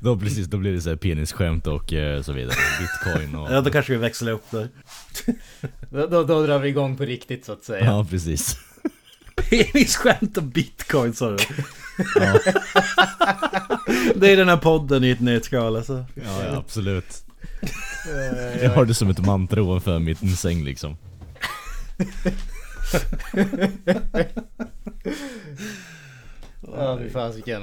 Då precis, då blir det så här penisskämt och eh, så vidare. Bitcoin och... Ja, då kanske vi växlar upp där. Då, då, då drar vi igång på riktigt så att säga. Ja, precis. Penisskämt och bitcoin sa du. det är den här podden i ett nötskal alltså. Ja, ja absolut. Eh, Jag har det som ett mantra ovanför min säng liksom. Ja, fy fasiken.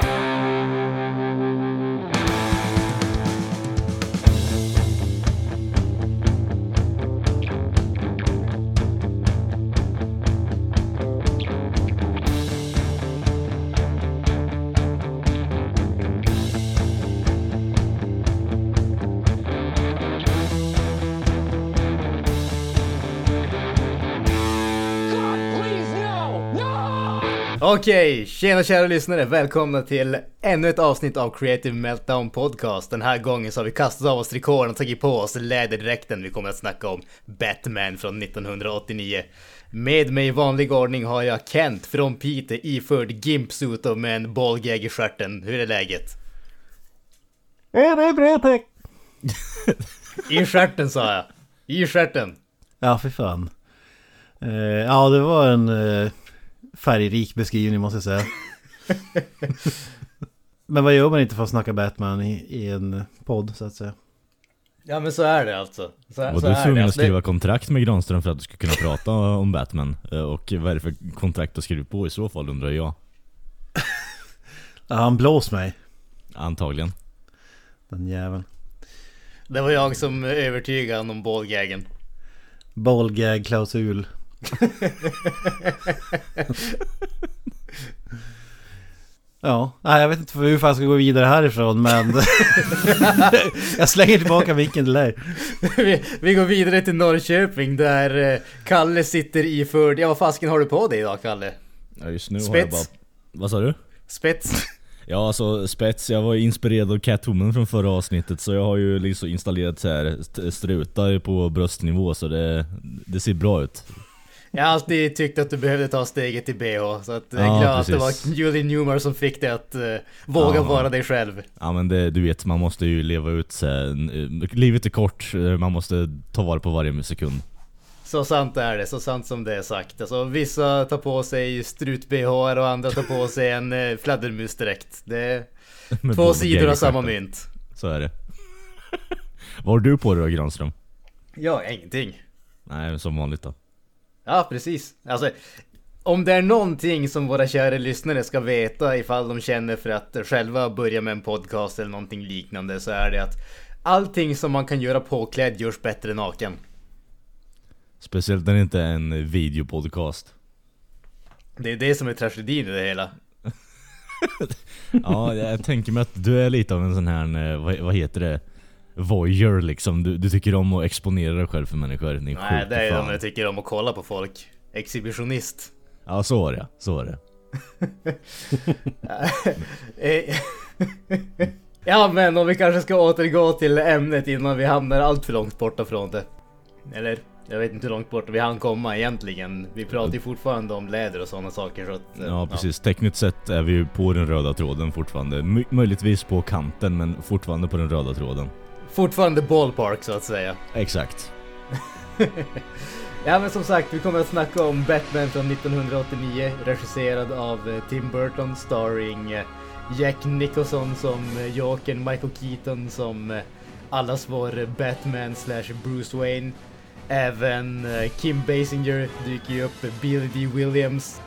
Okej, tjena kära lyssnare. Välkomna till ännu ett avsnitt av Creative Meltdown Podcast. Den här gången så har vi kastat av oss trikåerna och tagit på oss läderdräkten. Vi kommer att snacka om Batman från 1989. Med mig i vanlig ordning har jag Kent från Piteå iförd gimpsuit och med en bollgag i stjärten. Hur är läget? Ja, det är bra tack. I stjärten sa jag. I stjärten. Ja, för fan. Eh, ja, det var en eh, färgrik beskrivning måste jag säga. Men vad gör man inte för att snacka Batman i, i en podd så att säga? Ja men så är det alltså. Så, Var så du tvungen att Alltså, skriva kontrakt med Granström för att du skulle kunna prata om Batman? Eh, Och vad är det för kontrakt du skrivit på i så fall undrar jag? Ja, han blås mig. Antagligen. Den jäveln. det var jag som övertygade honom om bollgagen. Ballgag-klausul. Ja, nej jag vet inte hur fan jag ska gå vidare härifrån men... jag slänger tillbaka micken till dig. vi, vi går vidare till Norrköping där eh, Kalle sitter iförd... Ja vad fasken har du på dig idag Kalle? Ja just nu har jag Spets. bara... Vad sa du? Spets? Ja alltså spets, jag var inspirerad av Catwoman från förra avsnittet så jag har ju liksom installerat så här st- strutar på bröstnivå så det, det ser bra ut. Jag har alltid tyckt att du behövde ta steget till BH så att jag är glad att det var Julie Newmar som fick dig att eh, våga Ja. vara dig själv. Ja men det, du vet, man måste ju leva ut här, eh, Livet är kort, eh, man måste ta vara på varje sekund. Så sant är det, så sant som det är sagt. Alltså, vissa tar på sig strut-BH och andra tar på sig en eh, fladdermusdräkt. Det är två sidor av samma mynt. Så är det. Vad har du på dig då Granström? Ja, ingenting. Nej, som vanligt då. Ja, precis. Alltså, om det är någonting som våra kära lyssnare ska veta ifall de känner för att själva börja med en podcast eller någonting liknande så är det att allting som man kan göra påklädd görs bättre naken. Speciellt när det inte är en videopodcast. Det är det som är tragedin i det hela. Ja, jag tänker mig att du är lite av en sån här, eh, vad, vad heter det? Voyeur liksom. Du, du tycker om att exponera dig själv för människor. Din Nej, det är fan. de jag tycker om att kolla på folk. Exhibitionist. Ja, så var det. Så var det. Ja men om vi kanske ska återgå till ämnet innan vi hamnar allt för långt borta från det. Eller, jag vet inte hur långt bort vi hann komma egentligen. Vi pratar ju fortfarande om läder och sådana saker så att... Ja, precis. Tekniskt sett är vi ju på den röda tråden fortfarande. My- möjligtvis på kanten, men fortfarande på den röda tråden. Fortfarande ballpark så att säga. Exakt. Ja men som sagt, vi kommer att snacka om Batman från 1989, regisserad av eh, Tim Burton, starring eh, Jack Nicholson som eh, Jokern, Michael Keaton som allas vår Batman slash Bruce Wayne. Även Kim Basinger dyker ju upp, Billy D. Williams.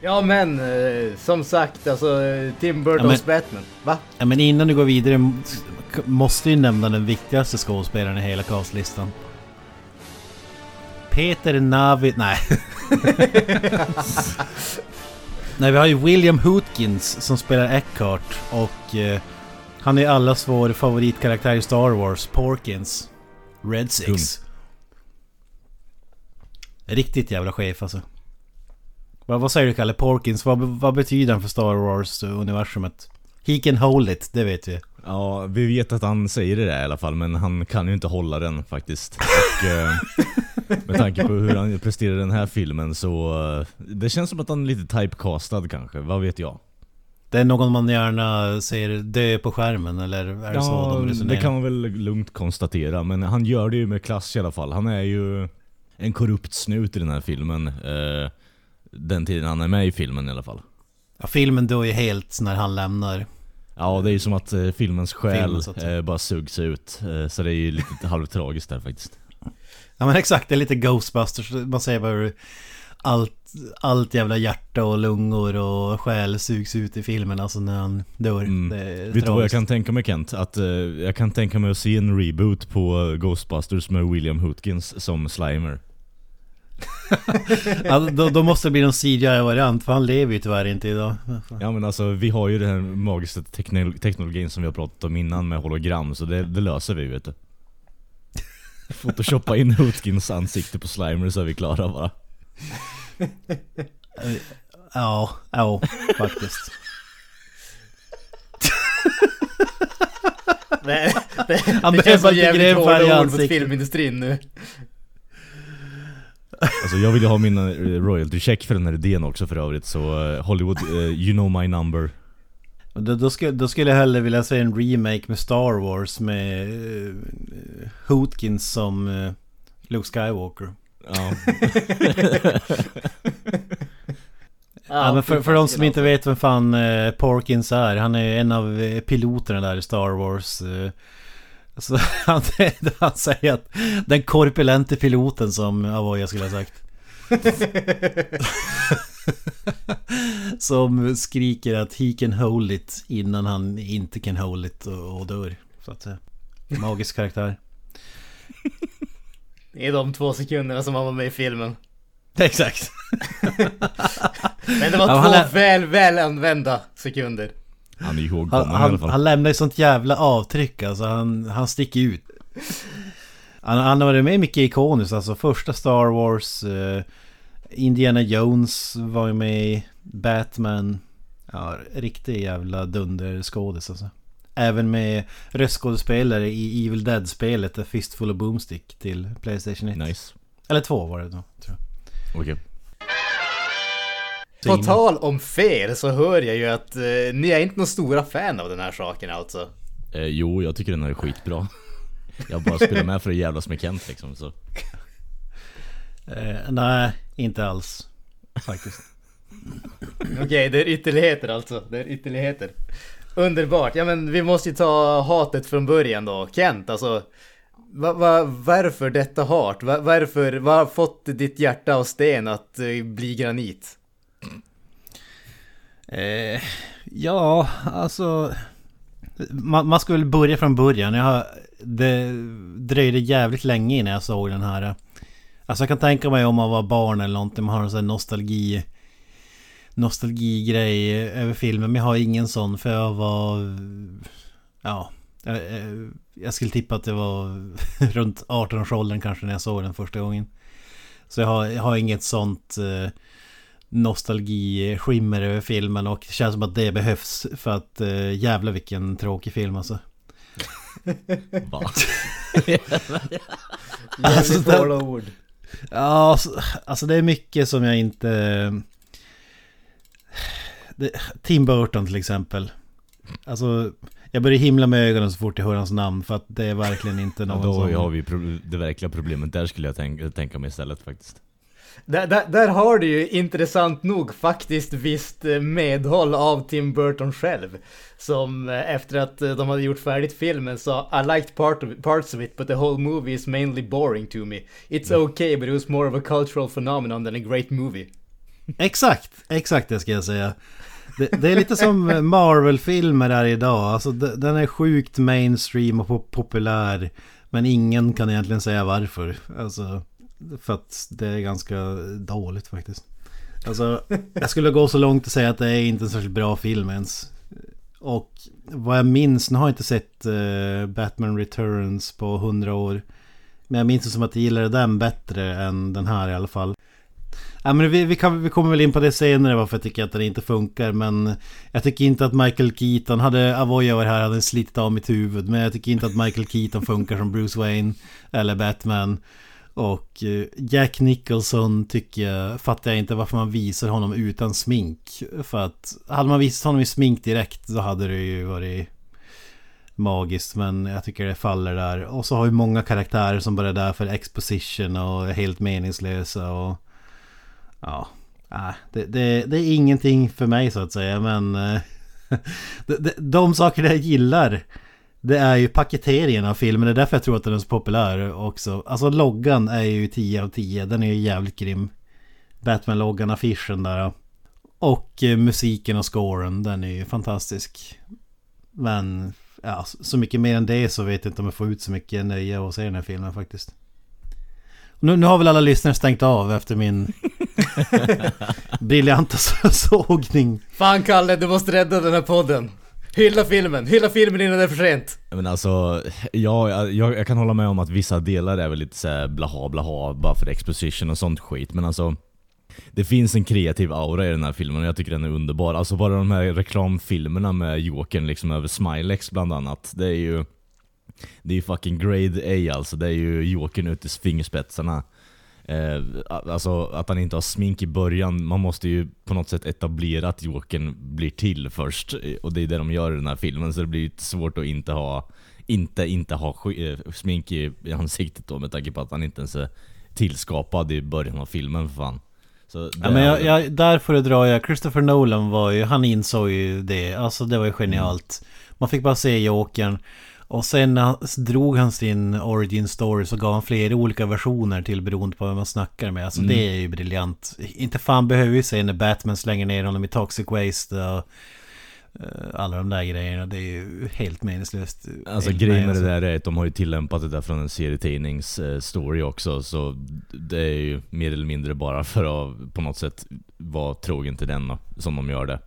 Ja men, eh, som sagt alltså Tim Burtons Batman. Va? Ja, men innan du går vidare måste ju nämna den viktigaste skådespelaren i hela castlistan. Peter Navi... Nej. Nej, vi har ju William Hootkins som spelar Eckhart och eh, han är allas vår favoritkaraktär i Star Wars, Porkins. Red Six. Riktigt jävla chef alltså. Vad, vad säger du Kalle? Porkins, vad, vad betyder han för Star Wars-universumet? He can hold it, det vet vi. Ja, vi vet att han säger det där i alla fall, men han kan ju inte hålla den faktiskt. Och, eh, Med tanke på hur han presterar i den här filmen så... eh, Det känns som att han är lite typecastad kanske, vad vet jag? Det är någon man gärna ser dö på skärmen eller är det så de det resonerar? kan man väl lugnt konstatera. Men han gör det ju med klass i alla fall. Han är ju en korrupt snut i den här filmen. Den tiden han är med i filmen i alla fall. Ja, filmen dör ju helt när han lämnar. Ja, det är ju som att eh, filmens själ Filmen, eh, bara sugs ut. Eh, så det är ju lite halvtragiskt där faktiskt. Ja men exakt, det är lite Ghostbusters. Man säger bara hur allt, allt jävla hjärta och lungor och själ sugs ut i filmen alltså när han dör. Mm. Det är Vet du vad jag kan tänka mig Kent? Att eh, jag kan tänka mig att se en reboot på Ghostbusters med William Hootkins som Slimer. Ja, då, då måste det bli någon CGI-variant för han lever ju tyvärr inte idag. Ja men alltså vi har ju den här magiska teknol- teknologin som vi har pratat om innan med hologram så det, det löser vi vet du. Photoshoppa in Hootkins ansikte på Slimer så är vi klara bara. Ja, ja faktiskt. Det, det, Han det behöver känns som inte jävligt hårda ord mot ansiktet. filmindustrin nu. Alltså jag vill ju ha min eh, royalty check för den här idén också för övrigt så eh, Hollywood, eh, you know my number. Då, då, skulle, då skulle jag hellre vilja se en remake med Star Wars med uh, Hootkins som uh, Luke Skywalker. Ja. Ja, men för, för de som inte vet vem fan uh, Porkins är, han är en av piloterna där i Star Wars. Så han, han säger att den korpulente piloten som Avoya skulle ha sagt. som skriker att he can hold it innan han inte kan hold it och, och dör. Så att säga. Magisk karaktär. Det är de två sekunderna som han var med i filmen. Exakt. Men det var Ja, två han väl, väl använda sekunder. Han är ihågkommen Han, i alla fall. han lämnar ju sånt jävla avtryck alltså. Han, han sticker ut. Han, han har varit med mycket ikoniskt. Alltså första Star Wars. eh, Indiana Jones var ju med i Batman. Ja, riktig jävla dunderskådis alltså. Även med röstskådespelare i Evil Dead-spelet A Fistful of Boomstick till Playstation 1. Nice. Eller två var det då, tror jag. Okej. På tal om fel så hör jag ju att eh, ni är inte någon stora fan av den här saken alltså. Eh, jo, jag tycker den här är skitbra. Jag bara spelar med för att jävlas med Kent liksom så. Eh, nej, inte alls. Faktiskt. Okej, det är ytterligheter alltså. Det är ytterligheter. Underbart. Ja men vi måste ju ta hatet från början då. Kent, alltså. Va, va, varför detta hat? Va, varför, vad har fått ditt hjärta av sten att eh, bli granit? Eh, ja, alltså... Man, man skulle börja från början. Jag har, det dröjde jävligt länge innan jag såg den här. Alltså jag kan tänka mig om man var barn eller någonting. Man har en sån här nostalgi... Nostalgigrej över filmen. Men jag har ingen sån för jag var... Ja... Jag, jag- jag skulle tippa att det var runt 18-årsåldern kanske när jag såg den första gången. Så jag har, jag har inget sånt... Eh, nostalgiskimmer över filmen och det känns som att det behövs för att eh, jävla vilken tråkig film alltså. Va? Alltså, det- ord. Ja, alltså, alltså det är mycket som jag inte... Det, Tim Burton till exempel. Alltså, jag börjar himla med ögonen så fort jag hör hans namn för att det är verkligen inte Ja, någon då som... har vi det verkliga problemet. Där skulle jag tänka, tänka mig istället faktiskt. Där, där, där har du ju intressant nog faktiskt visst eh, medhåll av Tim Burton själv. Som eh, efter att eh, de hade gjort färdigt filmen sa I liked part of parts of it but the whole movie is mainly boring to me. It's okay but it was more of a cultural phenomenon than a great movie. Exakt, exakt det ska jag säga. Det, det är lite som Marvel-filmer är idag. Alltså de- den är sjukt mainstream och pop- populär. Men ingen kan egentligen säga varför. Alltså, för att det är ganska dåligt faktiskt. Alltså, jag skulle gå så långt att säga att det är inte en särskilt bra film ens. Och vad jag minns, nu har jag inte sett uh, Batman Returns på hundra år. Men jag minns det som att jag gillade den bättre än den här i alla fall. Ja, men vi, vi, kan, vi kommer väl in på det senare varför jag tycker att den inte funkar men Jag tycker inte att Michael Keaton, hade Avoya varit här hade slitit av mitt huvud Men jag tycker inte att Michael Keaton funkar som Bruce Wayne Eller Batman och eh, Jack Nicholson tycker jag, fattar jag inte varför man visar honom utan smink. För att hade man visat honom i smink direkt så hade det ju varit magiskt. Men jag tycker det faller där. Och så har vi många karaktärer som bara är där för exposition och är helt meningslösa. Och ja, äh, det, det, det är ingenting för mig så att säga. Men eh, de, de, de saker jag gillar det är ju paketeringen av filmen, det är därför jag tror att den är så populär också. Alltså loggan är ju 10 av 10, den är ju jävligt grym. Batman-loggan, affischen där. Och eh, musiken och scoren, den är ju fantastisk. Men ja, så mycket mer än det så vet jag inte om jag får ut så mycket nöje av att se den här filmen faktiskt. Nu, nu har väl alla lyssnare stängt av efter min briljanta sågning. Fan Kalle, du måste rädda den här podden. Hylla filmen, hylla filmen innan det är för sent. Men alltså, ja, jag, jag kan hålla med om att vissa delar är väl lite såhär blaha blaha bara för exposition och sånt skit. Men alltså, det finns en kreativ aura i den här filmen och jag tycker den är underbar. Alltså bara de här reklamfilmerna med Jokern liksom över Smilex bland annat. Det är ju det är ju fucking grade A alltså. Det är ju Jokern ut i fingerspetsarna. Eh, alltså att han inte har smink i början, man måste ju på något sätt etablera att Jokern blir till först. Och det är det de gör i den här filmen, så det blir svårt att inte ha inte, inte ha eh, smink i, i ansiktet då med tanke på att han inte ens är tillskapad i början av filmen för fan. Ja, men jag, jag, där föredrar jag, Christopher Nolan var ju, han insåg ju det, alltså det var ju genialt. Man fick bara se Jokern. Och sen när drog han sin origin story så gav han flera olika versioner till beroende på vem man snackar med. Alltså mm. det är ju briljant. Inte fan behöver vi se när Batman slänger ner honom i Toxic Waste och uh, alla de där grejerna. Det är ju helt meningslöst. Alltså grejen med det där är att de har ju tillämpat det där från en serietidnings uh, story också. Så det är ju mer eller mindre bara för att på något sätt vara trogen till den som de gör det.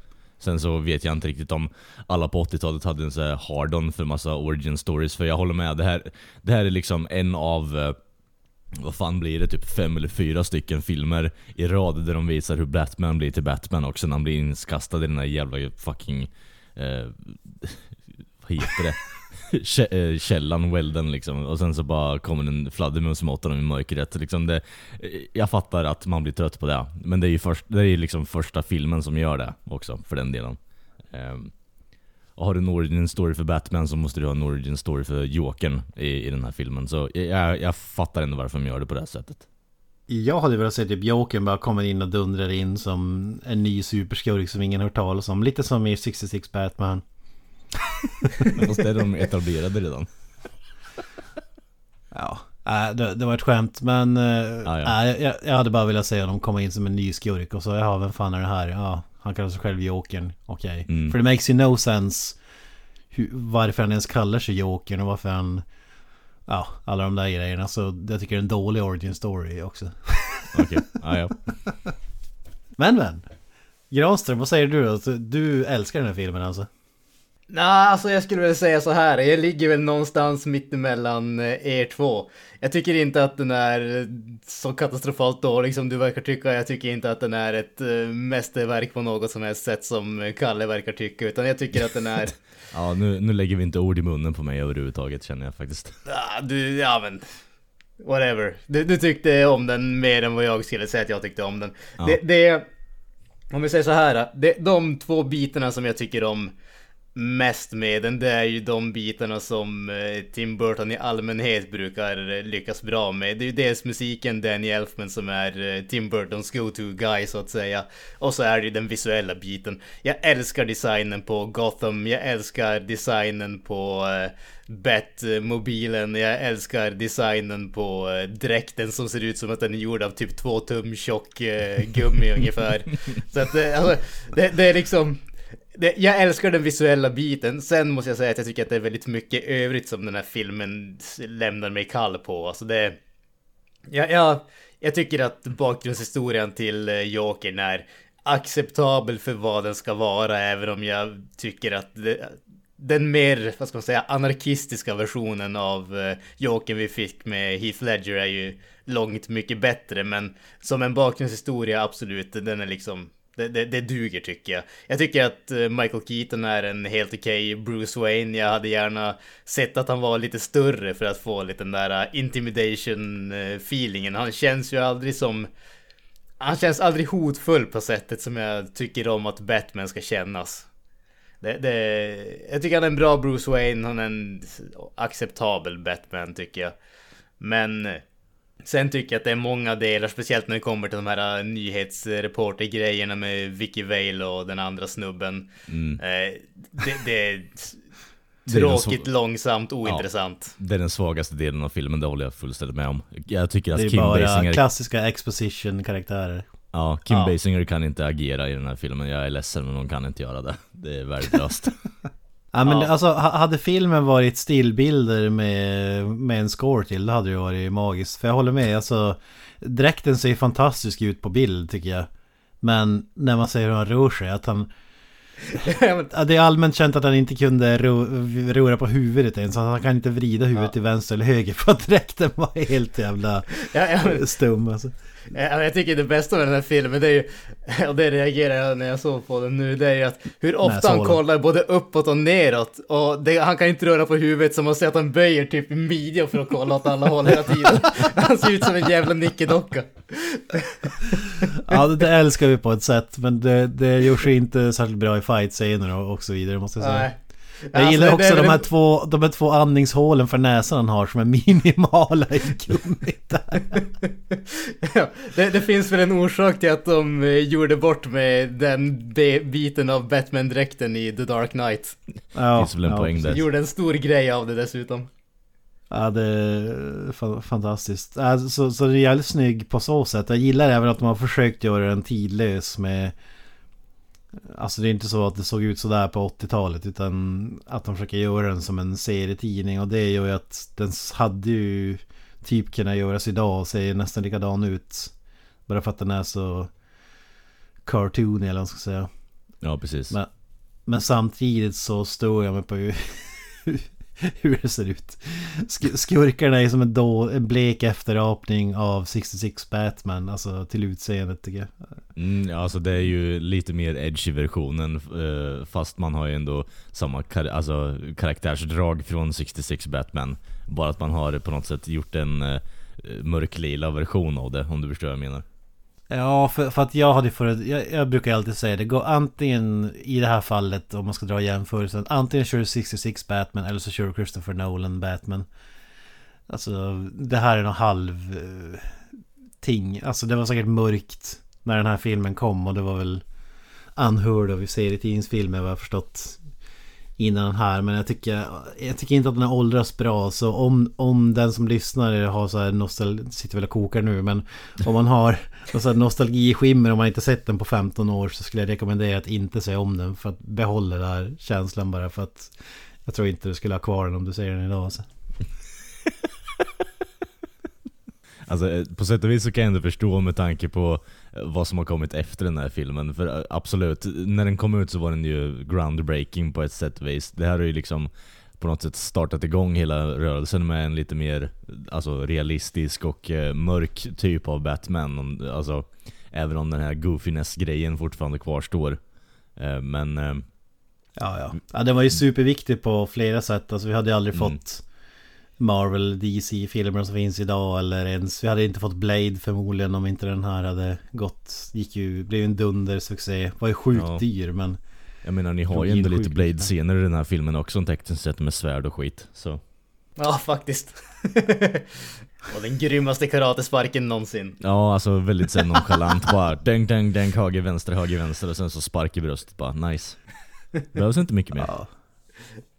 Sen så vet jag inte riktigt om alla på 80-talet hade en så här hard-on för massa origin stories. För jag håller med, det här, det här är liksom en av eh, vad fan blir det? Typ fem eller fyra stycken filmer i rad där de visar hur Batman blir till Batman också när han blir inskastad i den här jävla fucking... Eh, vad heter det? Eh, källan, welden liksom. Och sen så bara kommer en fladdermus mot honom i mörkret. Liksom det, eh, jag fattar att man blir trött på det. Men det är ju först, det är liksom första filmen som gör det också, för den delen. Um, och har du en origin story för Batman så måste du ha en origin story för Jokern i, i den här filmen. Så jag, jag fattar ändå varför de gör det på det här sättet. Jag hade velat se typ Jokern bara kommer in och dundrar in som en ny superskurk som ingen hört talas om. Lite som i 66 Batman. Fast det är de etablerade redan. Ja, äh, det, det var ett skämt men äh, ah, ja. äh, jag, jag, hade bara velat se honom komma in som en ny skurk och så, ja vem fan är det här? Ja, han kallar sig själv Jokern. Okej. Okay. Mm. För det makes you no sense hur, varför han ens kallar sig Jokern och varför han... Ja, alla de där grejerna. Så jag tycker det är en dålig origin story också. Okej, okay. ah, ja. Men men. Granström, vad säger du då? Du älskar den här filmen alltså? Nej, alltså jag skulle väl säga så här. Jag ligger väl någonstans mittemellan eh, er två. Jag tycker inte att den är så katastrofalt dålig som du verkar tycka. Jag tycker inte att den är ett uh, mästerverk på något som helst sätt som Kalle verkar tycka. Utan jag tycker att den är... ja, nu, nu lägger vi inte ord i munnen på mig överhuvudtaget känner jag faktiskt. Ja, du, ja men... Whatever. Du, du tyckte om den mer än vad jag skulle säga att jag tyckte om den. Ja. Det, det... Om vi säger så här. Det, de två bitarna som jag tycker om mest med den, det är ju de bitarna som eh, Tim Burton i allmänhet brukar eh, lyckas bra med. Det är ju dels musiken, Danny Elfman som är eh, Tim Burtons go-to guy så att säga. Och så är det ju den visuella biten. Jag älskar designen på Gotham, jag älskar designen på Batmobilen, jag älskar designen på dräkten som ser ut som att den är gjord av typ två tum tjock gummi ungefär. Så att alltså, det, det är liksom det, jag älskar den visuella biten. Sen måste jag säga att jag tycker att det är väldigt mycket övrigt som den här filmen lämnar mig kall på. Alltså det... Ja, ja, jag tycker att bakgrundshistorien till eh, Jokern är acceptabel för vad den ska vara, även om jag tycker att det, den mer, vad ska man säga, anarkistiska versionen av uh, Jokern vi fick med Heath Ledger är ju långt mycket bättre, men som en bakgrundshistoria absolut, den är liksom det, det, det duger tycker jag. Jag tycker att eh, Michael Keaton är en helt okej okay Bruce Wayne. Jag hade gärna sett att han var lite större för att få lite den där eh, intimidation eh, feelingen. Han känns ju aldrig som... Han känns aldrig hotfull på sättet som jag tycker om att Batman ska kännas. Det, det, jag tycker han är en bra Bruce Wayne, han är en acceptabel Batman tycker jag. Men sen tycker jag att det är många delar, speciellt när det kommer till de här äh, nyhetsreportergrejerna med Vicky Vale och den andra snubben. Mm. Eh, det, det, är tråkigt, är långsamt, ointressant. Ja, det är den svagaste delen av filmen, det håller jag fullständigt med om. Jag tycker att det är Kim bara Basinger... klassiska exposition-karaktärer. Ja, Kim ja. Basinger kan inte agera i den här filmen. Jag är ledsen men hon kan inte göra det. Det är värdelöst. ja men ja. alltså hade filmen varit stillbilder med, med en score till då hade det varit magiskt. För jag håller med, alltså dräkten ser fantastisk ut på bild tycker jag. Men när man ser hur han rör sig, att han... det är allmänt känt att han inte kunde ro, rora på huvudet ens. Han kan inte vrida huvudet ja. till vänster eller höger för att dräkten var helt jävla ja, ja, stum alltså. Jag tycker det bästa med den här filmen, det är ju, och det reagerar jag när jag såg på den nu, det är ju att hur ofta han kollar både uppåt och neråt. Och det, han kan inte röra på huvudet så man ser att han böjer typ midjan för att kolla åt alla håll hela tiden. Han ser ut som en jävla nickedocka. Ja, det, det älskar vi på ett sätt, men det, det görs inte särskilt bra i fight-scener och så vidare måste jag säga. Nej. Jag alltså, gillar också de här, det... två, de här två andningshålen för näsan han har som är minimala i gummit där. ja, det, det, finns väl en orsak till att de eh, gjorde bort med den biten av Batman-dräkten i The Dark Knight. Ja, det finns väl en ja, poäng där. Gjorde en stor grej av det dessutom. Ja, det är fantastiskt. Alltså, så det är jävligt snygg på så sätt. Jag gillar även att de har försökt göra den tidlös med Alltså det är inte så att det såg ut sådär på 80-talet utan att de försöker göra den som en serietidning och det gör ju att den hade ju typ kunnat göras idag och se nästan likadan ut. Bara för att den är så cartoony eller vad man ska säga. Ja, precis. Men, men samtidigt så står jag mig på hur, hur det ser ut. Sk skurkarna är som en, då, en blek efterapning av 66 Batman, alltså till utseendet tycker jag. Mm, alltså det är ju lite mer edgy versionen eh, fast man har ju ändå samma kar alltså, karaktärsdrag från 66 Batman. Bara att man har på något sätt gjort en eh, mörklila version av det, om du förstår vad jag menar. Ja, för, för att jag hade förut, jag, jag brukar alltid säga det, går antingen i det här fallet om man ska dra jämförelsen, antingen kör du 66 Batman eller så kör du Christopher Nolan Batman. Alltså, det här är någon halv eh, ting, alltså det var säkert mörkt när den här filmen kom och det var väl unheard of i serietidningsfilmer vad jag förstått innan här. Men jag tycker, jag tycker inte att den har åldrats bra. Så om, om den som lyssnar har så här nostalgi, sitter väl och kokar nu. Men om man har så här nostalgiskimmer och man inte sett den på 15 år så skulle jag rekommendera att inte se om den. För att behålla den här känslan bara för att jag tror inte du skulle ha kvar den om du ser den idag. Så. Alltså eh, på sätt och vis så kan jag ändå förstå med tanke på eh, vad som har kommit efter den här filmen. För eh, absolut, när den kom ut så var den ju groundbreaking på ett sätt och vis. Det här har ju liksom på något sätt startat igång hela rörelsen med en lite mer alltså, realistisk och eh, mörk typ av Batman. Alltså, även om den här goofiness-grejen fortfarande kvarstår. Eh, men... Eh, ja, ja. ja, den var ju superviktig på flera sätt. Alltså vi hade ju aldrig mm. fått Marvel, DC-filmer som finns idag eller ens... Vi hade inte fått Blade förmodligen om inte den här hade gått... Gick ju... Blev en dundersuccé. Var ju sjukt ja. dyr men... Jag menar ni har ju ändå lite Blade-scener i den här filmen också tekniskt sett med svärd och skit. Så... Ja, faktiskt. och den grymmaste karatesparken någonsin. Ja, alltså väldigt sen nonchalant bara däng, däng, däng, höger, vänster, höger, vänster och sen så spark i bröstet bara, nice. Behövs inte mycket mer. Ja.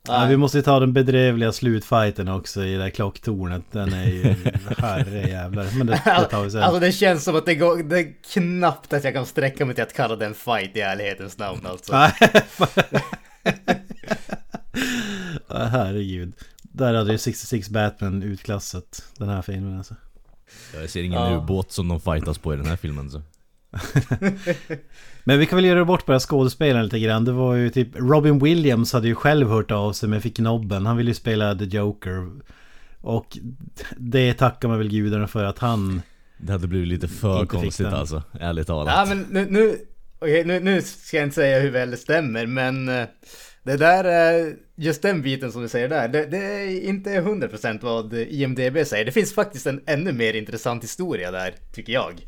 Ja, vi måste ju ta den bedrövliga slutfighten också i det där klocktornet. Den är ju herre jävlar. Men det, det tar vi sen. Alltså det känns som att det går, det är knappt att jag kan sträcka mig till att kalla den fight i ärlighetens namn alltså. ja, herregud. Där hade ju 66 Batman utklassat den här filmen alltså. Jag ser ingen ja. ubåt som de fightas på i den här filmen så. Men vi kan väl göra bort bara skådespelaren lite grann. Det var ju typ Robin Williams hade ju själv hört av sig men fick nobben. Han ville ju spela The Joker. Och det tackar man väl gudarna för att han... Det hade blivit lite för konstigt alltså, ärligt talat. Ja men nu, nu, okej, nu, nu ska jag inte säga hur väl det stämmer, men eh, det där, just den biten som du säger där, det, det är inte 100% vad IMDB säger. Det finns faktiskt en ännu mer intressant historia där, tycker jag.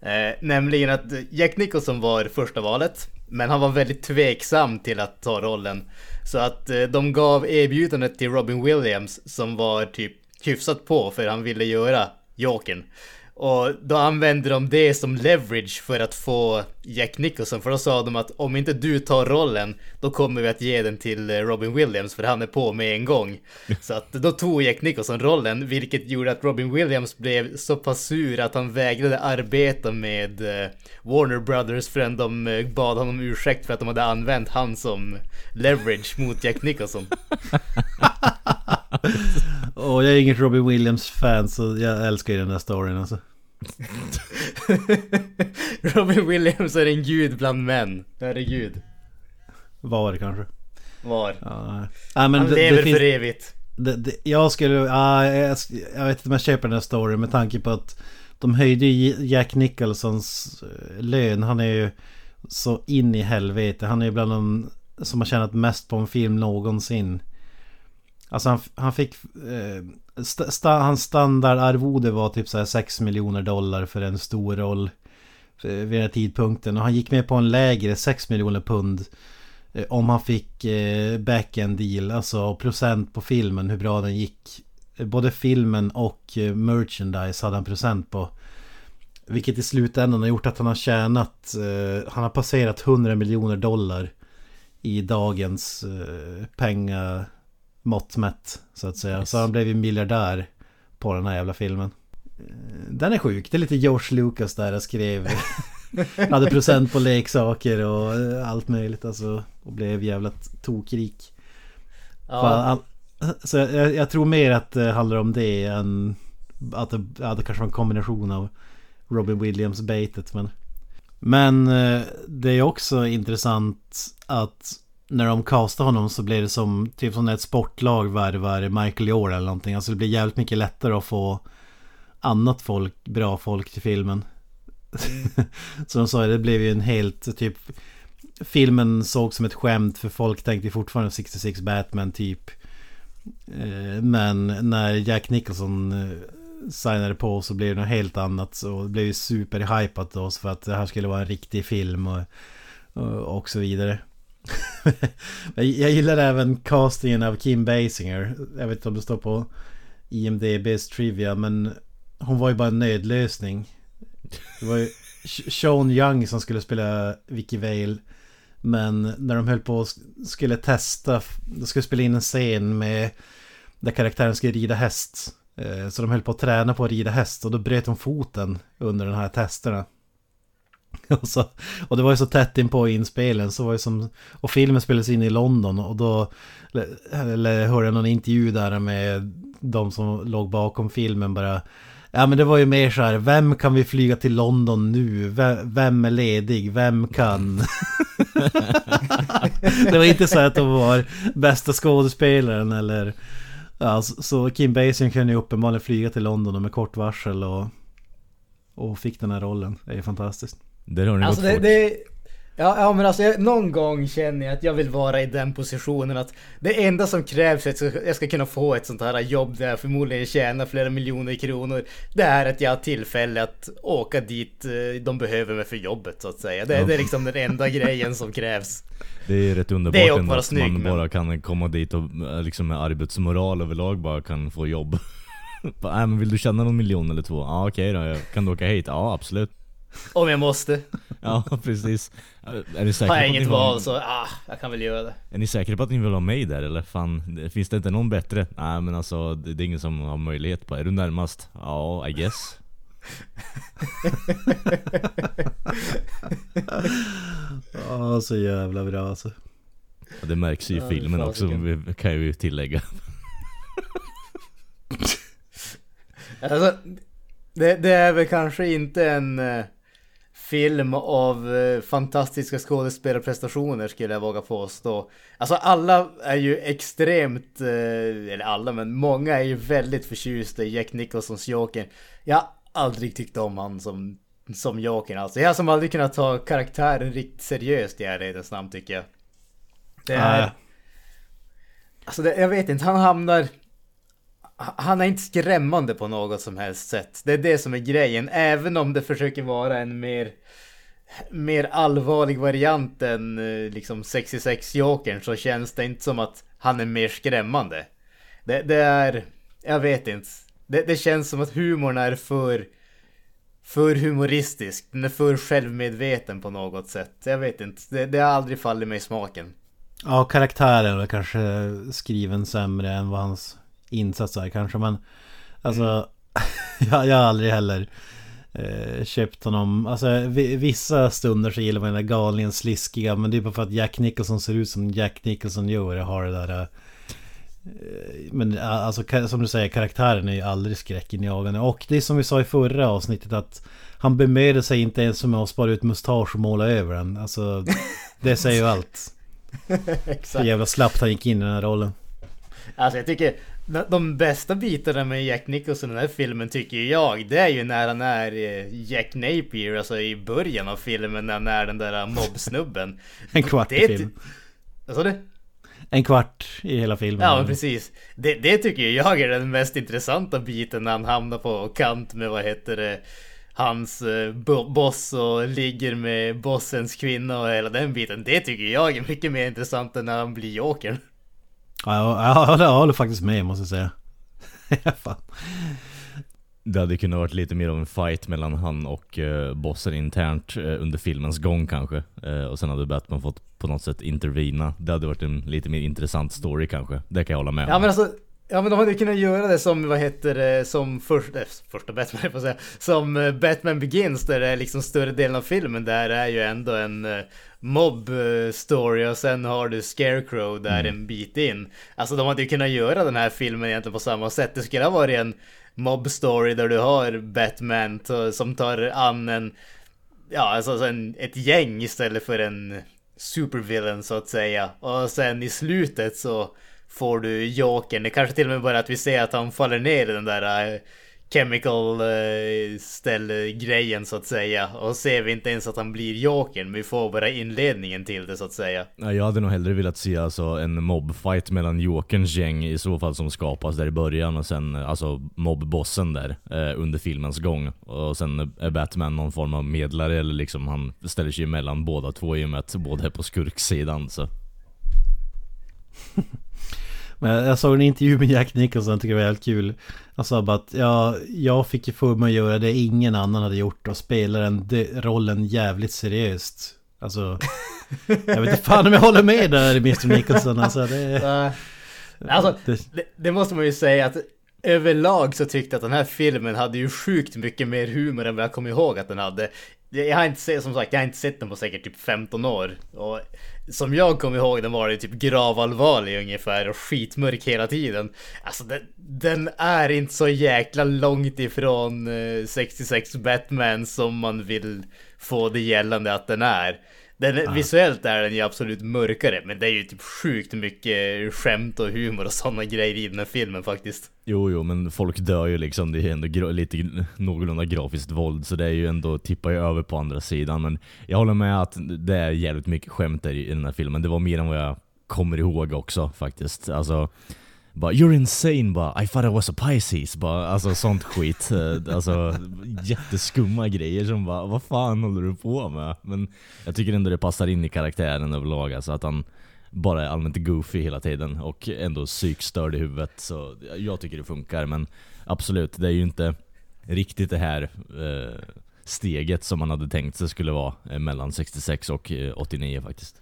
Eh, nämligen att Jack Nicholson var första valet, men han var väldigt tveksam till att ta rollen. Så att eh, de gav erbjudandet till Robin Williams som var typ hyfsat på för han ville göra Jokern. Och då använde de det som leverage för att få Jack Nicholson. För då sa de att om inte du tar rollen, då kommer vi att ge den till eh, Robin Williams för han är på med en gång. Så att då tog Jack Nicholson rollen, vilket gjorde att Robin Williams blev så pass sur att han vägrade arbeta med eh, Warner Brothers förrän de eh, bad honom ursäkt för att de hade använt han som leverage mot Jack Nicholson. Och jag är inget Robin Williams-fan så jag älskar ju den där storyn alltså. Robin Williams är en gud bland män. Herregud. Var kanske. Var. Ja, men Han det, lever det finns, för evigt. det, det, Jag skulle, ja, jag, jag vet inte om jag köper den här storyn med tanke på att de höjde ju Jack Nicholsons eh, lön. Han är ju så in i helvete. Han är ju bland de som har tjänat mest på en film någonsin. Alltså han, han fick... Eh, st st hans standardarvode var typ så här 6 miljoner dollar för en stor roll. Eh, vid den här tidpunkten. Och han gick med på en lägre 6 miljoner pund. eh, Om han fick eh, back-end deal. Alltså procent på filmen. Hur bra den gick. Eh, både filmen och eh, merchandise hade han procent på. Vilket i slutändan har gjort att han har tjänat... Eh, han har passerat 100 miljoner dollar. I dagens eh, penga mått mätt så att säga. Så han blev ju miljardär på den här jävla filmen. Eh, Den är sjuk. Det är lite George Lucas där jag skrev. hade procent på leksaker och eh, allt möjligt alltså. Och blev jävla tokrik. Ja. Fan, han- Så jag, jag tror mer att det handlar om det än att det, ja, det kanske var en kombination av Robin Williams-baitet. Men, men eh, det är också intressant att när de castar honom så blir det som typ som när ett sportlag värvar Michael Jordan eller någonting. Alltså det blir jävligt mycket lättare att få annat folk, bra folk till filmen. Som de sa det blev ju en helt typ Filmen såg som ett skämt för folk tänkte fortfarande 66 Batman typ. Eh, men när Jack Nicholson eh, signade på så blev det något helt annat. Så det blev ju superhypat då för att det här skulle vara en riktig film och, och, och så vidare. Jag gillar även castingen av Kim Basinger. Jag vet inte om det står på IMDB's Trivia men hon var ju bara en nödlösning. Det var ju Sean Young som skulle spela Vicky Vale. Men när de höll på och skulle testa, de skulle spela in en scen med där karaktären skulle rida häst. Eh, Så de höll på att träna på att rida häst och då bröt de foten under de här testerna. Och, så, och det var ju så tätt in på inspelen så var det som Och filmen spelades in i London och då Eller hörde jag någon intervju där med De som låg bakom filmen bara Ja men det var ju mer så här Vem kan vi flyga till London nu? Vem, vem är ledig? Vem kan? det var inte så att de var bästa skådespelaren eller Ja, så, så Kim Basinger kunde ju uppenbarligen flyga till London med kort varsel och Och fick den här rollen. Det är fantastiskt. Där har ni Alltså gått det, fort. det ja, ja men alltså jag, någon gång känner jag att jag vill vara i den positionen att det enda som krävs för att jag ska- kunna få ett sånt här jobb där jag förmodligen tjänar flera miljoner kronor. Det är att jag har tillfälle att åka dit eh, de behöver mig för jobbet så att säga. Det, Ja. det är liksom den enda grejen som krävs. Det är rätt underbart Det är ändå att snygg, man men- bara kan komma dit och eh, liksom med arbetsmoral överlag bara kan få jobb. Äh, men vill du tjäna någon miljon eller två? Ja okej då, jag- kan du åka hit? Ja absolut. Om jag måste. Ja precis. Är ni säkra Har jag inget vill- val så ah, jag kan väl göra det. Är ni säkra på att ni vill ha mig där eller? Fan, finns det inte någon bättre? Nej men alltså, det, är ingen som har möjlighet på. Är du närmast? Ja, I guess. Ja, så jävla bra alltså. Och det märks ju i Ja, filmen också, kan jag ju tillägga. Alltså, det, det är väl kanske inte en eh, film av eh, fantastiska skådespelarprestationer skulle jag våga påstå. Alltså alla är ju extremt, eh, eller alla men många är ju väldigt förtjusta i Jack Nicholsons Joker. Jag har aldrig tyckt om han som som Jokern alltså. Jag som aldrig kunnat ta karaktären riktigt seriöst i ärlighetens namn tycker jag. Det är... Nej. Alltså det, jag vet inte, han hamnar... Han är inte skrämmande på något som helst sätt. Det är det som är grejen. Även om det försöker vara en mer... Mer allvarlig variant än eh, liksom 66 Jokern så känns det inte som att han är mer skrämmande. Det, det är... Jag vet inte. Det, det känns som att humorn är för... För humoristisk. Den är för självmedveten på något sätt. Jag vet inte. Det, det har aldrig fallit mig i smaken. Ja, karaktären är kanske skriven sämre än vad hans insats är kanske. Men alltså, jag, jag har aldrig heller eh, köpt honom. Alltså vi- vissa stunder så gillar man den där galningen sliskiga. Men det är bara för att Jack Nicholson ser ut som Jack Nicholson gör. och har det där... Eh, men eh, alltså som du säger, karaktären är ju aldrig skräckinjagande. Och det är som vi sa i förra avsnittet att han bemödar sig inte ens med att spara ut mustasch och måla över den. Alltså, det säger ju allt. Så Exakt. jävla slappt han gick in i den här rollen. Alltså jag tycker de- bästa bitarna med Jack Nicholson i den här filmen tycker jag det är ju när han är eh, Jack Napier, alltså i början av filmen när han är den där mobbsnubben. En kvart Det i film. Vad sa du? En kvart i hela filmen. Ja men precis. Det, det tycker jag är den mest intressanta biten när han hamnar på kant med vad heter det Hans eh, bo- boss och ligger med bossens kvinna och hela den biten. Det tycker jag är mycket mer intressant än när han blir Jokern. Ja, jag, jag, jag håller faktiskt med måste jag säga. Det hade kunnat varit lite mer av en fight mellan han och eh, bossen internt eh, under filmens gång kanske. Eh, och sen hade Batman fått på något sätt intervena. Det hade varit en lite mer intressant story kanske. Det kan jag hålla med om. Ja men alltså Ja men de hade kunnat göra det som, vad heter det, som först, äh, första Batman att säga. Som eh, Batman Begins där det är liksom större delen av filmen där är ju ändå en mob eh, story och sen har du Scarecrow där en bit in. Alltså de hade ju kunnat göra den här filmen egentligen på samma sätt. Det skulle ha varit en mob story där du har Batman som tar an en, ja alltså alltså en, ett gäng istället för en supervillain så att säga. Och sen i slutet så får du Jokern. Det kanske till och med bara att vi ser att han faller ner i den där eh, chemical uh, ställgrejen så att säga. Och ser vi inte ens att han blir Jokern, men vi får bara inledningen till det så att säga. Ja, Jag hade nog hellre velat se alltså en mobfight mellan Jokerns gäng i så fall som skapas där i början och sen eh, alltså mobbossen där eh, under filmens gång. Och sen är Batman någon form av medlare eller liksom han ställer sig emellan båda två i och med att båda är på skurksidan så. Men jag- jag såg en intervju med Jack Nicholson, tycker det var helt kul. Sa bara att ja, jag fick ju för mig att göra det ingen annan hade gjort och spela den de- rollen jävligt seriöst. Alltså, jag vet inte fan om jag håller med där Mr Nicholson. Alltså, det, alltså, det, det, måste man ju säga att överlag så tyckte jag att den här filmen hade ju sjukt mycket mer humor än vad jag kommer ihåg att den hade. Jag har inte sett, som sagt, jag har inte sett den på säkert typ 15 år. Och som jag kommer ihåg den var det typ gravallvarlig ungefär och skitmörk hela tiden. Alltså den, den är inte så jäkla långt ifrån eh, 66 Batman som man vill få det gällande att den är. Den, Visuellt är den ju absolut mörkare, men det är ju typ sjukt mycket skämt och humor och sådana grejer i den här filmen faktiskt. Jo, jo, men folk dör ju liksom. Det är ändå gra- lite någorlunda grafiskt våld, så det är ju ändå tippar ju över på andra sidan. Men jag håller med att det är jävligt mycket skämt i den här filmen. Det var mer än vad jag kommer ihåg också faktiskt. Alltså, bara “You're insane” bara “I thought I was a Pisces” bara, alltså sånt skit. Eh, alltså jätteskumma grejer som bara “Vad fan håller du på med?” Men jag tycker ändå det passar in i karaktären överlag, alltså att han bara är allmänt goofy hela tiden och ändå psykstörd i huvudet. Så jag tycker det funkar, men absolut, det är ju inte riktigt det här eh, steget som man hade tänkt sig skulle vara eh, mellan 66 och eh, 89 faktiskt.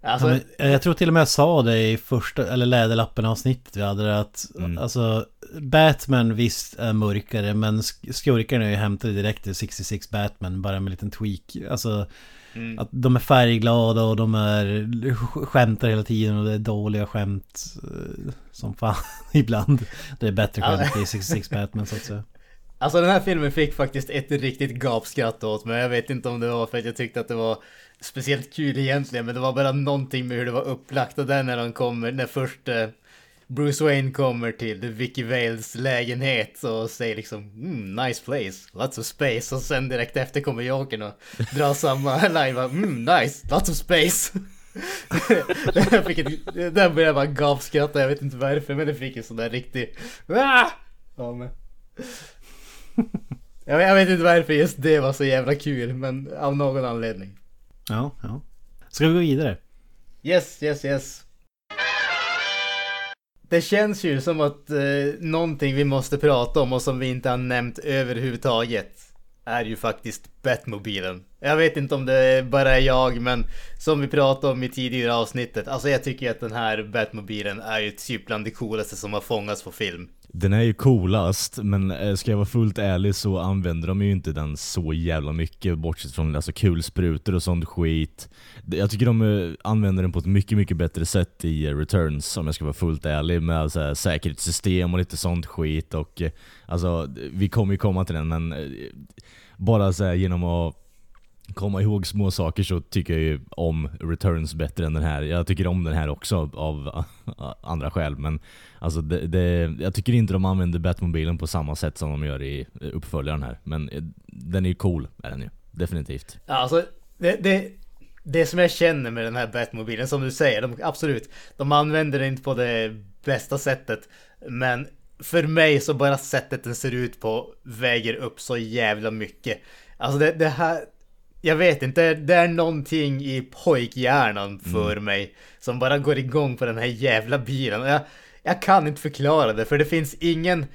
Alltså, ja, men, jag tror till och med jag sa det i första, eller läderlappen avsnittet vi hade att Mm. Alltså Batman visst är mörkare men sk- skurkarna är ju hämtade direkt till 66 Batman bara med en liten tweak Alltså mm. Att de är färgglada och de är sk- skämtar hela tiden och det är dåliga skämt eh, Som fan ibland Det är bättre skämt i 66 Batman så att säga Alltså den här filmen fick faktiskt ett riktigt gapskratt åt mig. Jag vet inte om det var för att jag tyckte att det var speciellt kul egentligen, men det var bara någonting med hur det var upplagt och där när de kommer, när först eh, Bruce Wayne kommer till Vicky Vales lägenhet och säger liksom mm, nice place, lots of space och sen direkt efter kommer Jokern och drar samma line bara, mm, nice, lots of space. jag fick ett, där började jag bara gapskratta, jag vet inte varför men det fick en sån där riktig ah! ja, men. jag, jag vet inte varför just det var så jävla kul men av någon anledning. Ja, ja. Ska vi gå vidare? Yes, yes, yes. Det känns ju som att eh, någonting vi måste prata om och som vi inte har nämnt överhuvudtaget är ju faktiskt Batmobilen. Jag vet inte om det bara är jag, men som vi pratade om i tidigare avsnittet. Alltså jag tycker att den här Batmobilen är ju typ bland det coolaste som har fångats på film. Den är ju coolast, men eh, ska jag vara fullt ärlig så använder de ju inte den så jävla mycket bortsett från alltså kulsprutor och sånt skit. Jag tycker de eh, använder den på ett mycket, mycket bättre sätt i eh, Returns om jag ska vara fullt ärlig med alltså, säkerhetssystem och lite sånt skit och alltså vi kommer ju komma till den men bara så här, genom att komma ihåg små saker så tycker jag ju om Returns bättre än den här. Jag tycker om den här också av andra skäl, men alltså det, det, jag tycker inte de använder Batmobilen på samma sätt som de gör i uppföljaren här. Men eh, den är ju cool, är den ju. Definitivt. Ja, alltså, det, det, det som jag känner med den här Batmobilen, som du säger, de, absolut, de använder den inte på det bästa sättet. Men för mig så bara sättet den ser ut på väger upp så jävla mycket. Alltså det, det här jag vet inte, det är någonting i pojkhjärnan för mm. mig som bara går igång på den här jävla bilen. Jag, jag kan inte förklara det för det finns ingen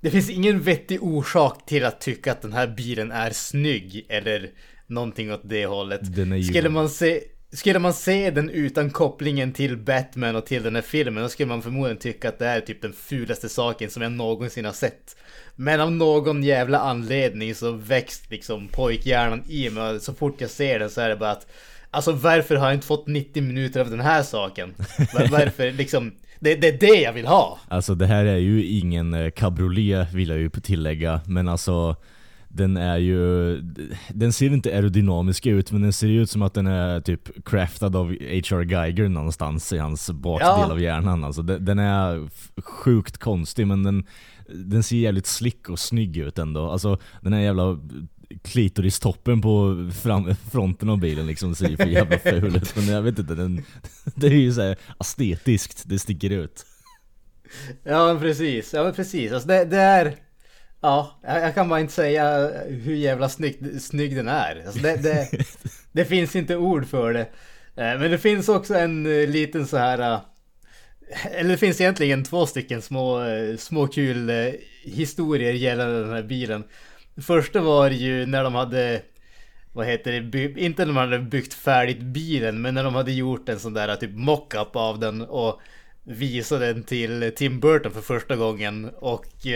det finns ingen vettig orsak till att tycka att den här bilen är snygg eller någonting åt det hållet. Skulle man se skulle man se den utan kopplingen till Batman och till den här filmen då skulle man förmodligen tycka att det är typ den fulaste saken som jag någonsin har sett. Men av någon jävla anledning så växt liksom pojkhjärnan i mig så fort jag ser den så är det bara att Alltså varför har jag inte fått 90 minuter av den här saken? Varför liksom det, det är det jag vill ha! Alltså det här är ju ingen eh, cabriolet vill jag ju tillägga, men alltså den är ju, den ser inte aerodynamisk ut men den ser ut som att den är typ craftad av H.R. Geiger någonstans i hans bakdel ja. av hjärnan. Alltså den, den, är sjukt konstig men den, den ser jävligt slick och snygg ut ändå. Alltså den här jävla klitoristoppen på fram, fronten av bilen liksom ser ju för jävla ful ut. Men jag vet inte, den, det är ju såhär estetiskt, det sticker ut. Ja men precis, ja men precis. Alltså det, det är Ja, jag kan bara inte säga hur jävla snygg, snygg den är. Alltså det, det, det, finns inte ord för det. Eh, men det finns också en eh, liten så här... Eh, eller det finns egentligen två stycken små, små kul historier gällande den här bilen. första var ju när de hade... Vad heter det? Inte när de hade byggt färdigt bilen, men när de hade gjort en sån där typ mockup av den och visade den till Tim Burton för första gången. Och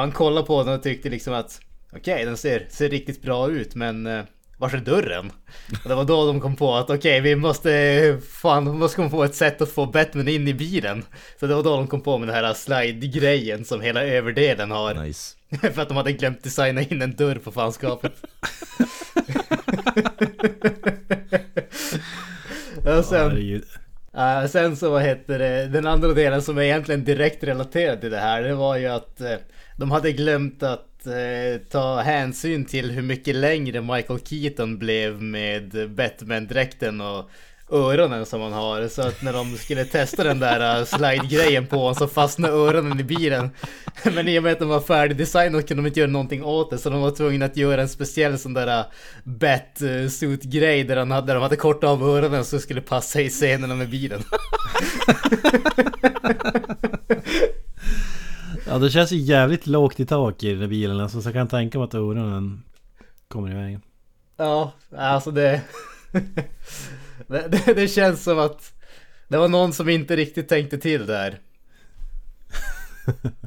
han kollade på den och tyckte liksom att okej, okay, den ser, ser riktigt bra ut men eh, var är dörren? Och det var då de kom på att okej, okay, vi måste fan, måste komma på ett sätt att få Batman in i bilen. Så det var då de kom på med den här slide-grejen som hela överdelen har. Nice. För att de hade glömt designa in en dörr på fanskapet. och sen, uh, sen så vad heter det, den andra delen som är egentligen direkt relaterad till det här, det var ju att uh, de hade glömt att eh, ta hänsyn till hur mycket längre Michael Keaton blev med Batman-dräkten och öronen som han har. Så att när de skulle testa den där uh, slide-grejen på honom så fastnade öronen i bilen. Men i och med att de var färdigdesignade kunde de inte göra någonting åt det. Så de var tvungna att göra en speciell sån där uh, bat-suit-grej där, han hade, där de hade kortat av öronen så det skulle passa i scenerna med bilen. Ja det känns ju jävligt lågt i tak i den där bilen alltså, så jag kan tänka mig att öronen kommer i vägen. Ja, alltså det... det, det... det, känns som att det var någon som inte riktigt tänkte till där.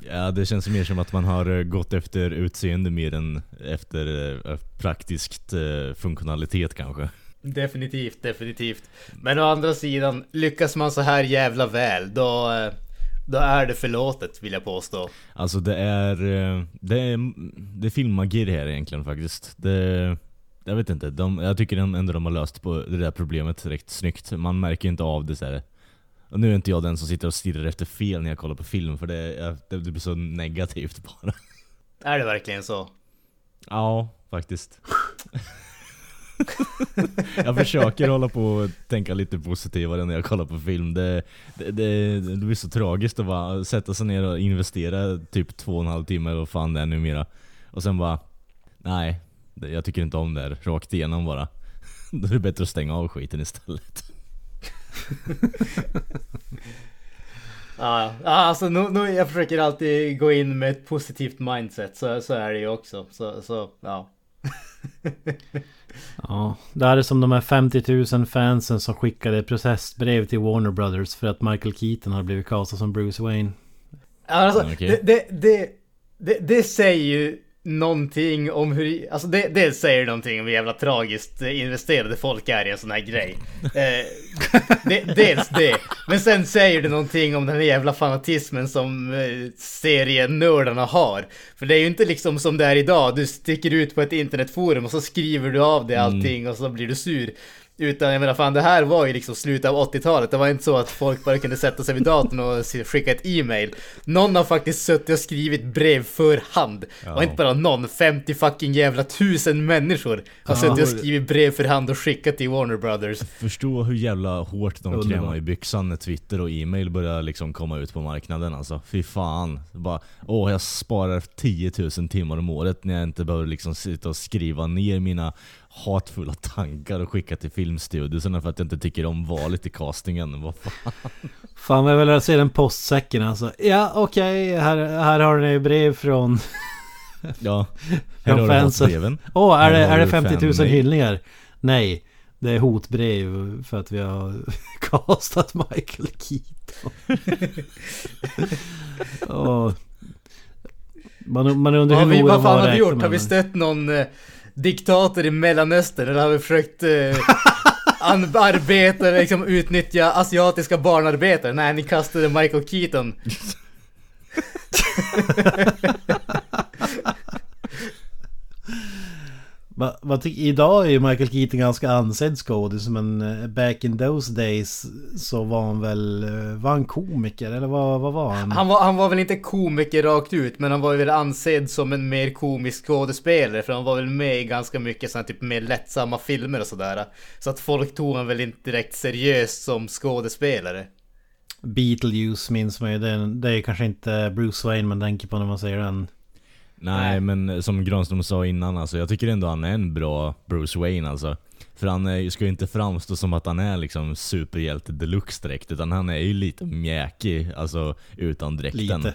ja det känns mer som att man har eh, gått efter utseende mer än efter äh, praktiskt äh, funktionalitet kanske. Definitivt, definitivt. Men å andra sidan, lyckas man så här jävla väl då... Då är det förlåtet vill jag påstå. Alltså det är, eh, det är, det är filmmagi det här egentligen faktiskt. Det, jag vet inte, de, jag tycker ändå de har löst på det där problemet direkt snyggt. Man märker inte av det så här, Och nu är inte jag den som sitter och stirrar efter fel när jag kollar på film, för det, det blir så negativt bara. Är det verkligen så? Ja, faktiskt. jag försöker hålla på och tänka lite positivare när jag kollar på film. Det, det, det, det blir så tragiskt att bara sätta sig ner och investera typ två och en halv timme eller vad fan det är numera. Och sen bara, nej, jag tycker inte om det här. Rakt igenom bara. Då är det bättre att stänga av skiten istället. Ja, alltså nu, nu, jag försöker alltid gå in med ett positivt mindset, så, så är det ju också. Så, så ja. ja, det här är som de här 50 000 fansen som skickade processbrev till Warner Brothers för att Michael Keaton har blivit castad som Bruce Wayne. Alltså, okay. det, det, det, det, det säger ju någonting om hur, alltså det, det säger någonting om hur jävla tragiskt investerade folk är i en sån här grej. Eh, det, dels det, men sen säger det någonting om den här jävla fanatismen som eh, serienördarna har. För det är ju inte liksom som det är idag, du sticker ut på ett internetforum och så skriver du av dig mm. allting och så blir du sur. Utan jag menar fan det här var ju liksom slutet av 80-talet. Det var inte så att folk bara kunde sätta sig vid datorn och skicka ett e-mail. Någon har faktiskt suttit och skrivit brev för hand. Ja. Och inte bara någon, 50 fucking jävla tusen människor har ja. suttit och skrivit brev för hand och skickat till Warner Brothers. Förstå hur jävla hårt de krämar i byxan när Twitter och e-mail börjar liksom komma ut på marknaden alltså. Fy fan. Bara, åh jag sparar 10 000 timmar om året när jag inte behöver liksom sitta och skriva ner mina hatfulla tankar och skicka till filmstudiosarna för att jag inte tycker om valet i castingen. Vad fan? Fan, jag vill se den postsäcken alltså. Ja, okej, okay, här, här har ni brev från... ja, här har du hotbreven. Åh, oh, är, det, är det 50 000 hyllningar? Nej, det är hotbrev för att vi har castat Michael Keaton. oh. Man, man undrar hur ja, Vad fan har vi gjort? Har vi stött någon... Diktator i Mellanöstern eller har vi försökt eh, arbeta, liksom utnyttja asiatiska barnarbetare? Nej, ni kastade Michael Keaton. Va, va, idag är ju Michael Keaton ganska ansedd skådis men eh, back in those days så var han väl, eh, var han komiker eller vad, vad var han? Han var, han var väl inte komiker rakt ut men han var väl ansedd som en mer komisk skådespelare för han var väl med i ganska mycket sådana typ mer lättsamma filmer och sådär. Så att folk tog honom väl inte direkt seriöst som skådespelare. Beetlejuice minns man ju, det, det är kanske inte Bruce Wayne man tänker på när man säger den. Nej, men som Granström sa innan, alltså, jag tycker ändå han är en bra Bruce Wayne alltså. För han är, ska ju inte framstå som att han är liksom superhjälte deluxe direkt, utan han är ju lite mjäkig, alltså utan dräkten. Lite.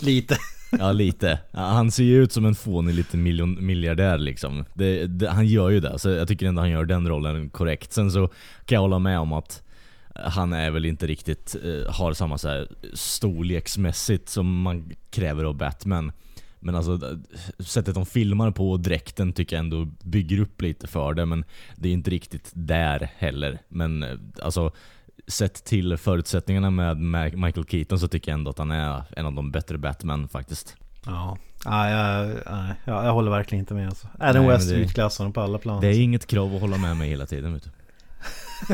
Lite. Ja, lite. Han ser ju ut som en fånig liten miljon, miljardär liksom. Det, det, han gör ju det, så jag tycker ändå han gör den rollen korrekt. Sen så kan jag hålla med om att han är väl inte riktigt, eh, har samma så här storleksmässigt som man kräver av Batman. Men alltså sättet de filmar på och dräkten tycker jag ändå bygger upp lite för det. Men det är inte riktigt där heller. Men eh, alltså sett till förutsättningarna med Michael Keaton så tycker jag ändå att han är en av de bättre Batman faktiskt. Ja, ja jag, jag, jag, håller verkligen inte med alltså. Adam West det, utklassar honom på alla plan. Det är alltså. inget krav att hålla med mig hela tiden vet du.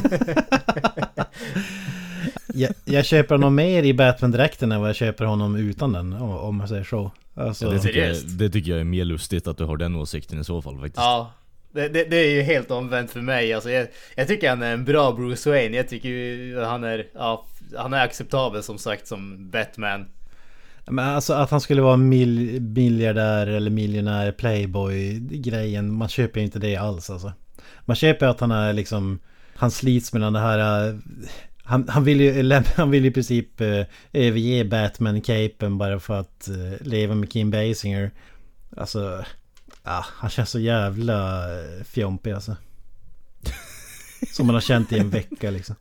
jag, jag köper honom mer i Batman-dräkten än vad jag köper honom utan den, om jag säger så. Alltså, ja, det, tycker jag, det tycker jag är mer lustigt att du har den åsikten i så fall faktiskt. Ja, det, det, det, är ju helt omvänt för mig. Alltså, jag, jag, tycker han är en bra Bruce Wayne. Jag tycker ju han är, ja, han är acceptabel som sagt som Batman. Men alltså att han skulle vara mil, miljardär eller miljonär playboy grejen. Man köper inte det alls alltså. Man köper att han är liksom han slits mellan det här han, han, vill ju, han vill ju i princip eh, överge Batman-capen bara för att eh, leva med Kim Basinger. Alltså, ja, han känns så jävla eh, fjompig alltså. Som man har känt i en vecka liksom.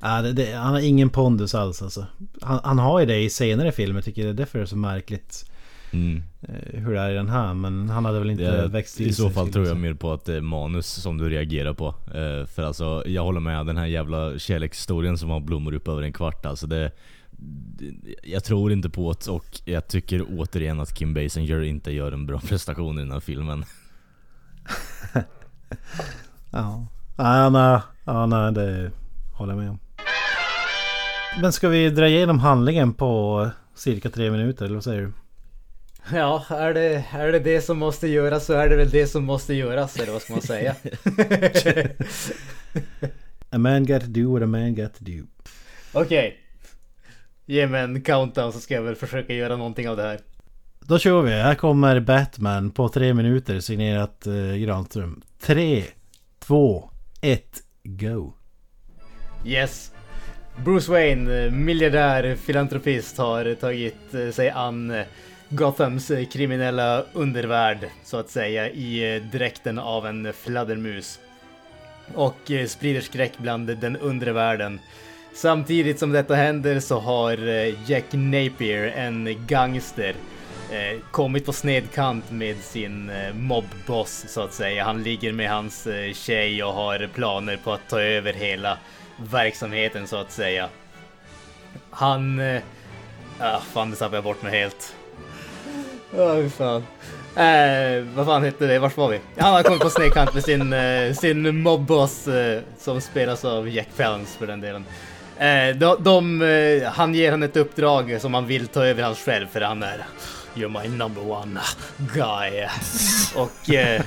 Ja, det, det, han har ingen pondus alls alltså. Han, han har ju det i senare filmer tycker jag. Det är därför det är så märkligt. Mm. Eh, hur det är i den här men han hade väl inte det, växt I så fall tror jag mer på att det är manus som du reagerar på. Eh, för alltså jag håller med, den här jävla kärlekshistorien som har blommor upp över en kvart alltså det, jag tror inte på det och jag tycker återigen att Kim Basinger inte gör en bra prestation i den här filmen. ja. Ja, nej, ja, nej, det håller jag med om. Men ska vi dra igenom handlingen på cirka tre minuter eller vad säger du? Ja, är det, är det det som måste göras så är det väl det som måste göras, eller vad ska man säga? a man got to do what a man got to do. Okej. Okay. Ge mig en countdown så ska jag väl försöka göra någonting av det här. Då kör vi. Här kommer Batman på tre minuter signerat eh, Granström. Tre, två, ett, go. Yes. Bruce Wayne, miljardär, filantropist, har tagit eh, sig an eh, Gothams kriminella undervärld, så att säga, i eh, dräkten av en fladdermus. Och eh, sprider skräck bland den undre världen. Samtidigt som detta händer så har eh, Jack Napier, en gangster, kommit på snedkant med sin mobboss så att säga. Han ligger med hans tjej och har planer på att ta över hela verksamheten så att säga. Han... Äh, ah, fan, det tappade jag bort mig helt. Åh, oh, fan. Eh, vad fan hette det? Vart var vi? Han har kommit på snedkant med sin, eh, sin mobboss eh, som spelas av Jack Palance för den delen. Eh, de, de eh, han ger honom ett uppdrag som han vill ta över hans själv för han är You're my number one guy. Och eh,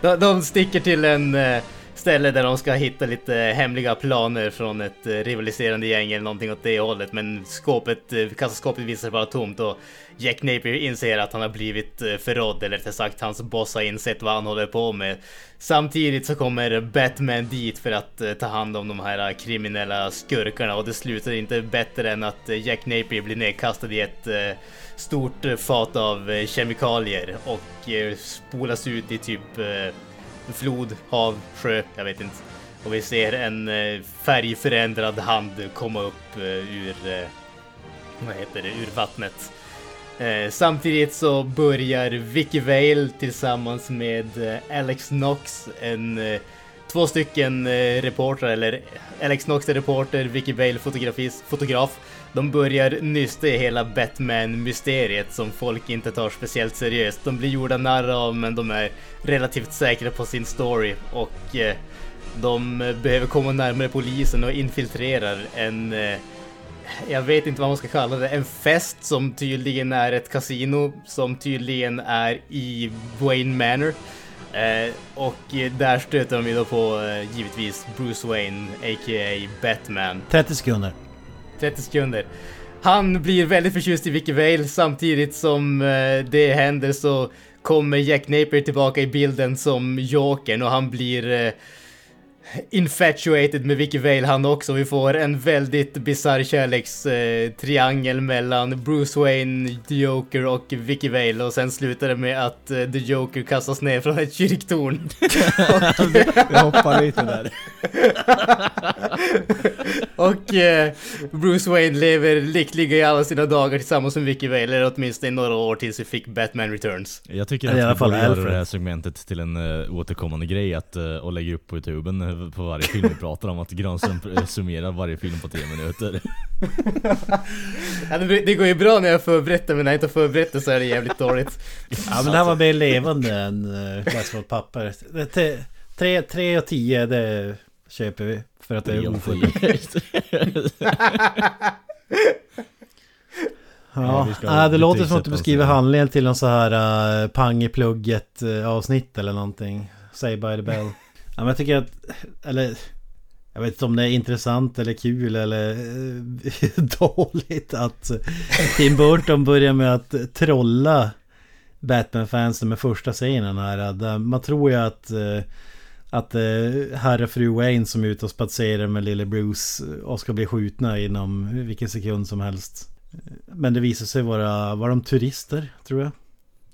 de, de sticker till en eh, ställe där de ska hitta lite hemliga planer från ett eh, rivaliserande gäng eller någonting åt det hållet. Men skåpet, eh, kassaskåpet visar sig vara tomt och Jack Napier inser att han har blivit eh, förrådd, eller rättare sagt hans boss har insett vad han håller på med. Samtidigt så kommer Batman dit för att ta hand om de här kriminella skurkarna och det slutar inte bättre än att Jack Napier blir nedkastad i ett stort fat av kemikalier och spolas ut i typ flod, hav, sjö, jag vet inte. Och vi ser en eh, färgförändrad hand komma upp eh, ur, eh, vad heter det, ur vattnet. Samtidigt så börjar Vicky Vale tillsammans med Alex Knox, en två stycken reportrar, eller Alex Knox är reporter, Vicky Vale fotograf, de börjar nysta i hela Batman-mysteriet som folk inte tar speciellt seriöst. De blir gjorda narr av men de är relativt säkra på sin story och eh, de behöver komma närmare polisen och infiltrerar en eh, jag vet inte vad man ska kalla det, en fest som tydligen är ett kasino som tydligen är i Wayne Manor. Eh, och där stöter de ju då på eh, givetvis Bruce Wayne, a.k.a. Batman. 30 sekunder. 30 sekunder. Han blir väldigt förtjust i Vicky Vale samtidigt som eh, det händer så kommer Jack Napier tillbaka i bilden som Jokern och han blir eh, infatuated med Vicky Vale han också. Vi får en väldigt bisarr kärlekstriangel eh, mellan Bruce Wayne, The Joker och Vicky Vale och sen slutar det med att eh, The Joker kastas ner från ett kyrktorn. Vi hoppar lite där. och eh, Bruce Wayne lever lyckliga i alla sina dagar tillsammans med Vicky Vale, eller åtminstone i några år tills vi fick Batman Returns. Jag tycker att vi borde göra det här segmentet till en uh, återkommande grej att, uh, och lägga upp på Youtuben på varje film vi pratar om att Granström summerar varje film på tre minuter. ja, det, går ju bra när jag förberett det men när jag inte förberett det så är det jävligt dåligt. Ja men det här var mer levande än läsa på papper. Tre, tre och tio det köper vi för att det är ofullt. Ja, ja det låter som att du beskriver handlingen till någon så här uh, pang i plugget uh, avsnitt eller någonting. Say by the bell. Ja, men jag tycker att, eller jag vet inte om det är intressant eller kul eller eh, dåligt att Tim Burton börjar med att trolla Batman-fansen med första scenen här. Eh, man tror ju att eh, att herr och fru Wayne som är ute och spatserar med lille Bruce och ska bli skjutna inom vilken sekund som helst. Men det visar sig vara, var de turister tror jag.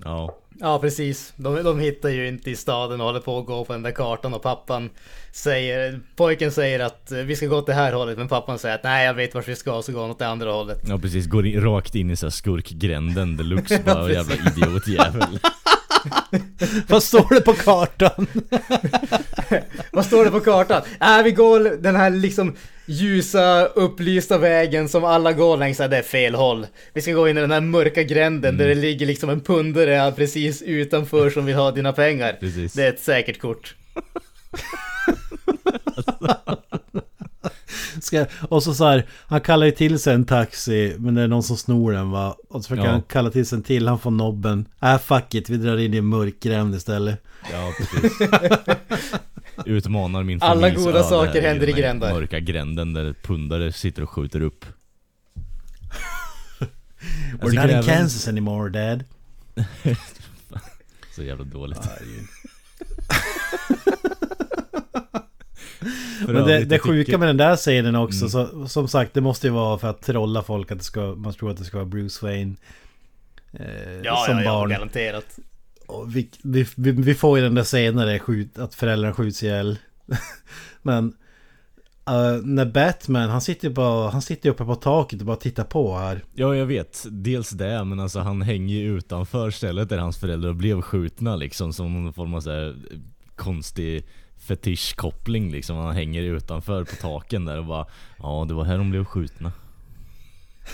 Ja. Ja precis. De, de hittar ju inte i staden och håller på att gå på den där kartan och pappan säger, pojken säger att vi ska gå åt det här hållet men pappan säger att nej jag vet vart vi ska så går han åt det andra hållet. Ja precis, går in, rakt in i så skurkgränden deluxe bara jävla idiotjävel. Vad står det på kartan? Vad står det på kartan? Äh, vi går den här liksom ljusa, upplysta vägen som alla går längs, det är fel håll. Vi ska gå in i den här mörka gränden mm. där det ligger liksom en pundare precis utanför som vill ha dina pengar. Precis. Det är ett säkert kort. Ska, och så så här, han kallar ju till sig en taxi men det är någon som snor den va. Och så försöker Ja. han kalla till sig en till, han får nobben. Äh fuck it, vi drar in i en mörk gränd istället. Ja, precis. Utmanar min Alla familjs goda saker händer i grändar. Mörka gränden där pundare sitter och skjuter upp. We're not in även- Kansas anymore dad. Så jävla dåligt. Men det, det sjuka med den där scenen också, Mm. så, som sagt det måste ju vara för att trolla folk att det ska, man tror att det ska vara Bruce Wayne. Eh, Ja, som ja, ja, barn. garanterat. Och vi, vi, vi, vi får ju den där senare skjut, att föräldrarna skjuts ihjäl. Men eh, när Batman, han sitter ju bara, han sitter uppe på taket och bara tittar på här. Ja, jag vet. Dels det, men alltså han hänger ju utanför stället där hans föräldrar blev skjutna liksom. Som någon form av så här, konstig fetischkoppling liksom. Han hänger utanför på taken där och bara Ja, det var här de blev skjutna.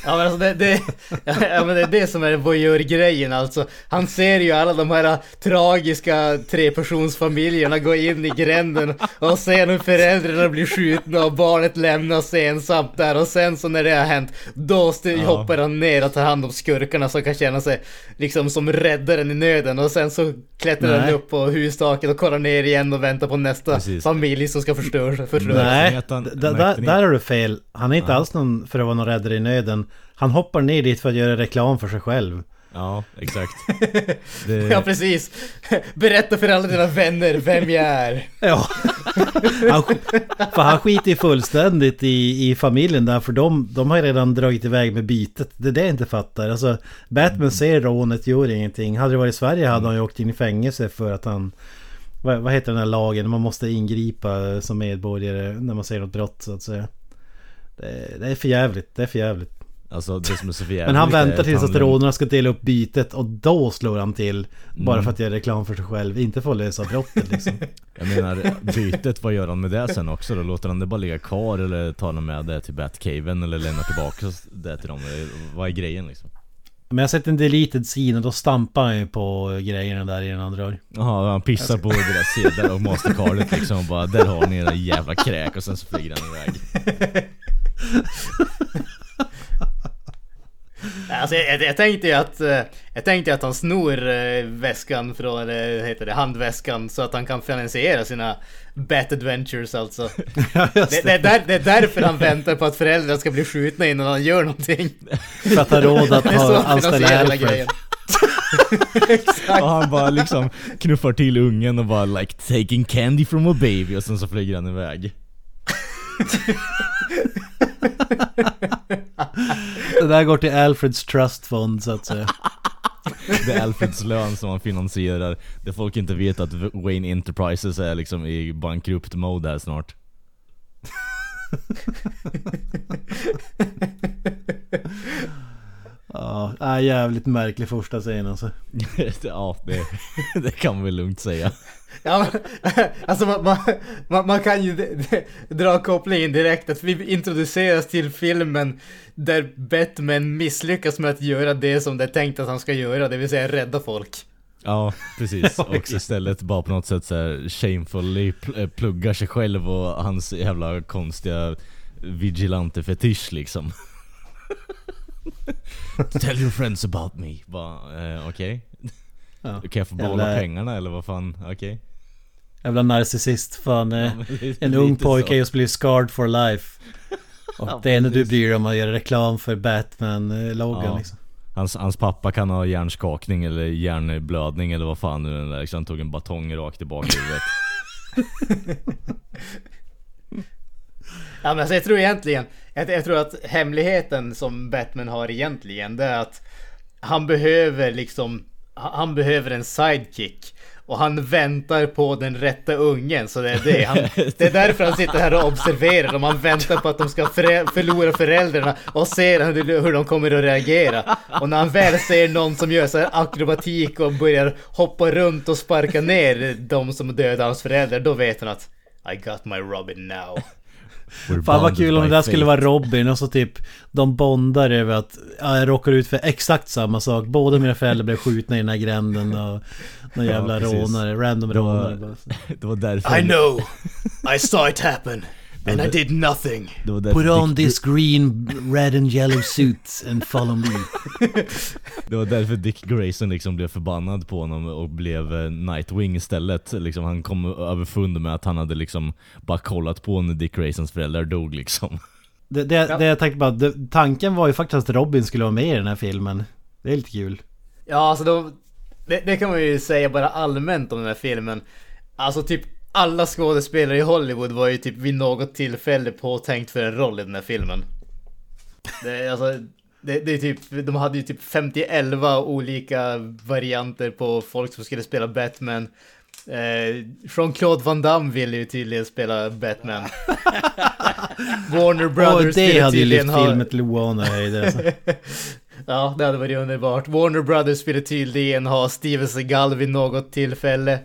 Ja men alltså det, det, ja, men det är det som är voyeur-grejen alltså. Han ser ju alla de här tragiska trepersonsfamiljerna gå in i gränden och se hur föräldrarna blir skjutna och barnet lämnas ensamt där och sen så när det har hänt då hoppar han ner och tar hand om skurkarna som kan känna sig liksom som räddaren i nöden och sen så klättrar han Nej. upp på hustaket och kollar ner igen och väntar på nästa Precis. familj som ska förstöras. Nej, han- där, har du fel. Han är inte Ja. alls någon för att vara någon räddare i nöden. Han hoppar ner dit för att göra reklam för sig själv. Ja, exakt. Det, Ja precis. Berätta för alla dina vänner vem jag är. Ja. Han, för han skiter ju fullständigt i, i familjen där för de, de har ju redan dragit iväg med bytet. Det är det jag inte fattar. Alltså Batman ser rånet, gör ingenting. Hade det varit i Sverige hade han ju åkt in i fängelse för att han... Vad, vad heter den här lagen? Man måste ingripa som medborgare när man ser något brott så att säga. Det, det är för jävligt. Det är för jävligt. Alltså det som är så jävligt Men han väntar tills att rånarna ska dela upp bytet och då slår han till. Bara Mm. för att göra reklam för sig själv. Inte för att lösa brottet liksom. Jag menar bytet, vad gör han med det sen också då? Låter han det bara ligga kvar eller tar han med det till Batcaven eller lämnar tillbaka det till dem? Vad är grejen liksom? Men jag har sett en deleted scene och då stampar han ju på grejerna där innan han drar. Jaha, han pissar på deras sedlar och mastercardet liksom och bara Där har ni era jävla kräk och sen så flyger han iväg. Alltså jag, jag, tänkte ju att, eh, jag tänkte att han snor eh, väskan från, eh, heter det, handväskan så att han kan finansiera sina Bat Adventures alltså. Ja, just Det, det, är där, det är därför han väntar på att föräldrar ska bli skjutna innan han gör någonting. För att ha råd att Det ha anställa. Exakt. Och han bara liksom knuffar till ungen och bara like taking candy from a baby och sen så flyger han iväg. Det där går till Alfreds Trust Fund så att säga. Det är Alfreds lön som han finansierar. Det folk inte vet att Wayne Enterprises är liksom i bankrupt mode här snart. Ja, jävligt märklig första scen alltså. ja, det, det kan man väl lugnt säga. Ja, men, alltså man, man, man, kan ju dra kopplingen direkt att vi introduceras till filmen där Batman misslyckas med att göra det som det är tänkt att han ska göra, det vill säga rädda folk. Ja, precis. Och istället bara på något sätt så här shamefully eh, pluggar sig själv och hans jävla konstiga vigilante fetisch liksom. Tell your friends about me. Bara, eh, okej. Ja. Kan jag få behålla Jävla- pengarna eller vad fan? Okej. Jävla narcissist. Fan, eh, Ja, en ung pojke så. just blivit scarred for life. Och Ja, det enda du bryr dig om att göra reklam för Batman-loggan Ja. liksom. Hans, hans pappa kan ha hjärnskakning eller hjärnblödning eller vad fan nu den där. Så han tog en batong rakt i bakhuvudet. Ja men alltså jag tror egentligen, jag, jag tror att hemligheten som Batman har egentligen det är att han behöver liksom, han behöver en sidekick. Och han väntar på den rätta ungen, så det är det. Han, det är därför han sitter här och observerar dem. Han väntar på att de ska förä- förlora föräldrarna och ser hur, hur de kommer att reagera. Och när han väl ser någon som gör så här akrobatik och börjar hoppa runt och sparka ner de som dödar hans föräldrar, då vet han att I got my Robin now. Fan vad kul om det där skulle fate. vara Robin och så typ De bondar över att ja, jag råkar ut för exakt samma sak. Båda mina föräldrar blev skjutna i den här gränden och någon Ja, jävla precis. rånare, random rånare. Det var därför I know! I saw it happen! And I did nothing. Put on Dick, this green, red and yellow suit and follow me. Det var därför Dick Grayson liksom blev förbannad på honom och blev eh, Nightwing istället. Liksom, han kom överfund med att han hade liksom bara kollat på när Dick Graysons föräldrar dog liksom. Det, det, Ja. det jag tänkte bara, det, tanken var ju faktiskt att Robin skulle vara med i den här filmen. Det är lite kul. Ja, alltså de, det, det kan man ju säga bara allmänt om den här filmen. Alltså typ alla skådespelare i Hollywood var ju typ vid något tillfälle påtänkt för en roll i den här filmen. Det, alltså, det, det är typ, de hade ju typ 51 olika varianter på folk som skulle spela Batman. Eh, Jean-Claude Van Damme ville ju tydligen spela Batman. Warner Brothers det ville hade ju lyft ha... filmen till oanahöjder alltså. Ja, det hade varit underbart. Warner Brothers ville tydligen ha Steven Seagal vid något tillfälle.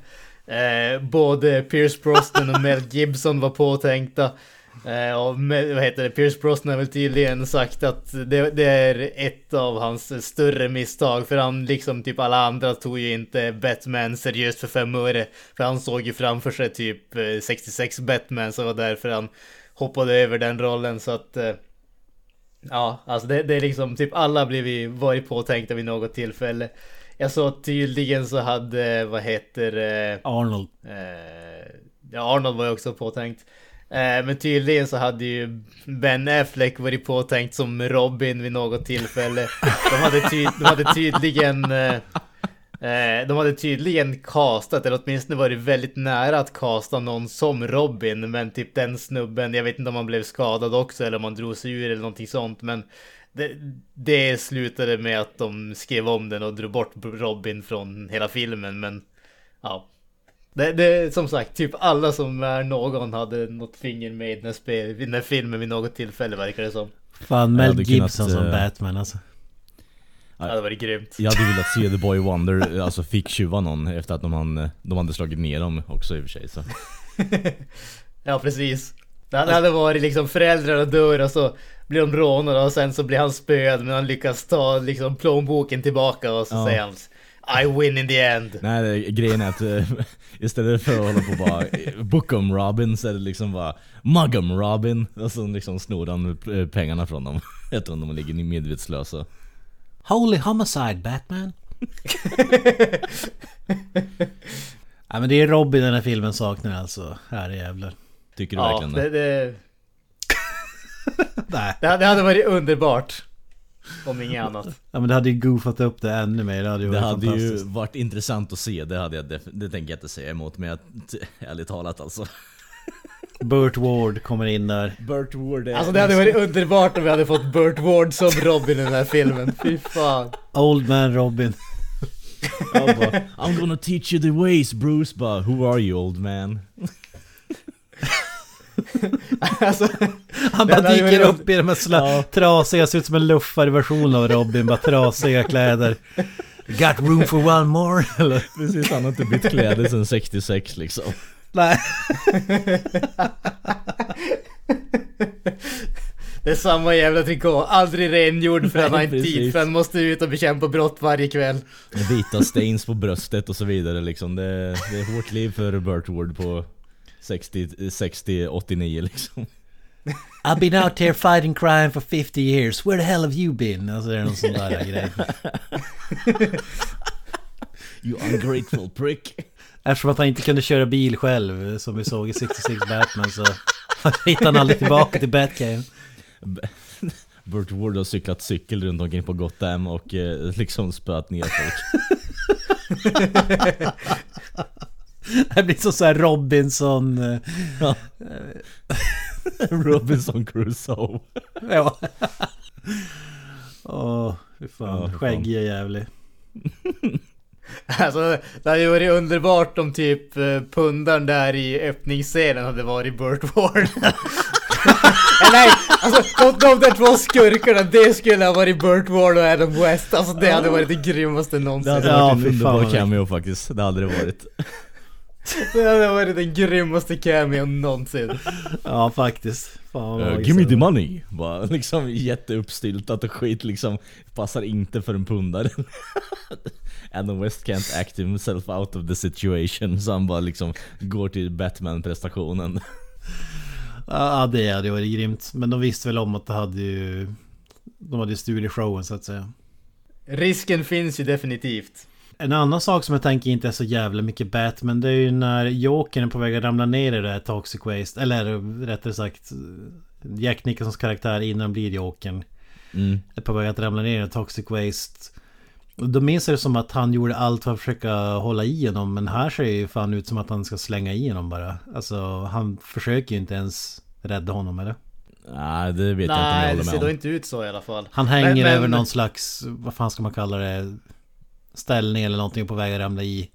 Eh, både Pierce Brosnan och Mel Gibson var påtänkta. Eh, och med, vad heter det? Pierce Brosnan har väl tydligen sagt att det, det är ett av hans större misstag. För han, liksom typ alla andra, tog ju inte Batman seriöst för fem öre. För han såg ju framför sig typ eh, 66 Batman, så det var därför han hoppade över den rollen. Så att... Eh, Ja, alltså det, det är liksom typ alla blivit varit påtänkta vid något tillfälle. Jag såg tydligen så hade, vad heter eh, Arnold. eh, Ja, Arnold var ju också påtänkt. Eh, men tydligen så hade ju Ben Affleck varit påtänkt som Robin vid något tillfälle. De hade, ty de hade tydligen De hade tydligen castat, eller åtminstone varit väldigt nära att casta någon som Robin. Men typ den snubben, jag vet inte om han blev skadad också eller om han drog sig ur eller någonting sånt. Men det, det slutade med att de skrev om den och drog bort Robin från hela filmen. Men ja, det, det som sagt, typ alla som är någon hade något finger med i den här, spel, i den här filmen vid något tillfälle verkar det som. Fan, Mel hade kunnat, Gibson som Batman alltså. Det hade varit grymt. Jag hade velat se The Boy Wonder, alltså fick tjuva någon efter att de, han, de hade slagit ner dem också i och för sig så. Ja precis. Det hade- det hade varit liksom föräldrarna dör och så blir de rånade och sen så blir han spöad men han lyckas ta liksom plånboken tillbaka och så Ja. säger han I win in the end. Nej det, grejen är att eh, istället för att hålla på och bara eh, book 'em Robin så är det liksom bara mug 'em Robin och så liksom snor han eh, pengarna från dem. Efter att de ligger medvetslösa. Holy homicide Batman. ja men det är Robin den här filmen saknar alltså. Här jävlar. Tycker du Ja, verkligen det? det, det, Nej. det, det hade varit underbart. Om inget annat. Ja men det hade ju goofat upp det ännu mer. Det hade ju Det varit hade ju varit intressant att se, det, hade jag det tänker jag inte säga emot men jag, ärligt talat alltså. Burt Ward kommer in där. Burt Ward är... Alltså det hade varit underbart om vi hade fått Burt Ward som Robin i den här filmen. Fy fan. Old Man Robin. Bara, I'm gonna teach you the ways Bruce bara, who are you old man? Alltså, Han bara dyker upp i de här sla- Ja. trasiga, ser ut som en luffare version av Robin. Bara trasiga kläder. Got room for one more? Eller? Precis, han har inte bytt kläder sedan 66 liksom. Nej. det är samma jävla trikå. Aldrig rengjord för han har inte tid för han måste ut och bekämpa brott varje kväll. Vita stains på bröstet och så vidare liksom. Det, det är hårt liv för Burt Ward på 60, 60 89 liksom. I've been out here fighting crime for 50 years. Where the hell have you been? Alltså det är någon sån där grej. You ungrateful prick. Eftersom att han inte kunde köra bil själv, som vi såg i 66 Batman, så hittade han aldrig tillbaka till Batcave. Burt Ward har cyklat cykel runt omkring på Gotham och eh, liksom spöat ner folk. Det blir så, så här Robinson... eh, Ja. Robinson Crusoe. Ja. Åh, fy fan. Ja. Skäggig och jävlig. Alltså det hade ju varit underbart om typ eh, pundaren där i öppningsscenen hade varit Burt Ward. Nej, alltså de, de där två skurkarna, det skulle ha varit Burt Ward och Adam West. Alltså det hade varit det grymmaste Det någonsin. hade Ja, varit en underbar cameo faktiskt. Det hade det varit. Det hade varit den grymmaste cameon någonsin. Ja, faktiskt. Fan Uh, give me the var. money! Bara liksom jätteuppstyltat och skit liksom. Passar inte för en pundare. Adam West can't act himself out of the situation. Så han bara liksom går till Batman-prestationen. Ja, det hade varit grymt. Men de visste väl om att det hade ju... De hade ju stulit showen så att säga. Risken finns ju definitivt. En annan sak som jag tänker inte är så jävla mycket Batman Det är ju när Jokern är på väg att ramla ner i det här Toxic Waste Eller rättare sagt Jack Nicholsons karaktär innan han blir Jokern Mm. Är på väg att ramla ner i Toxic Waste Då minns jag det som att han gjorde allt för att försöka hålla i honom Men här ser det ju fan ut som att han ska slänga i honom bara Alltså han försöker ju inte ens rädda honom eller? Nej, det vet jag inte om jag Nej, det håller ser med då om. inte ut så i alla fall. Han hänger Men- men- över någon slags, vad fan ska man kalla det? Ställning eller någonting på väg att ramla i.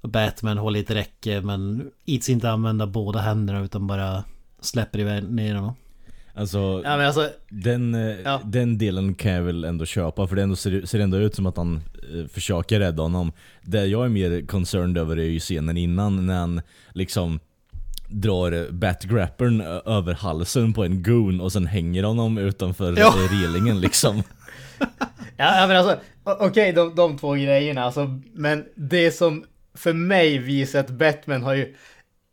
Och Batman håller i ett räcke men ids inte använda båda händerna utan bara släpper iväg ner honom. Alltså, Ja men alltså, den, eh, Ja. den delen kan jag väl ändå köpa för det ändå ser, ser ändå ut som att han eh, försöker rädda honom. Det jag är mer concerned över är ju scenen innan när han liksom drar Batgrappern över halsen på en goon och sen hänger honom utanför Ja. relingen liksom. Ja, men alltså, okej de, de två grejerna alltså, men det som för mig visar att Batman har ju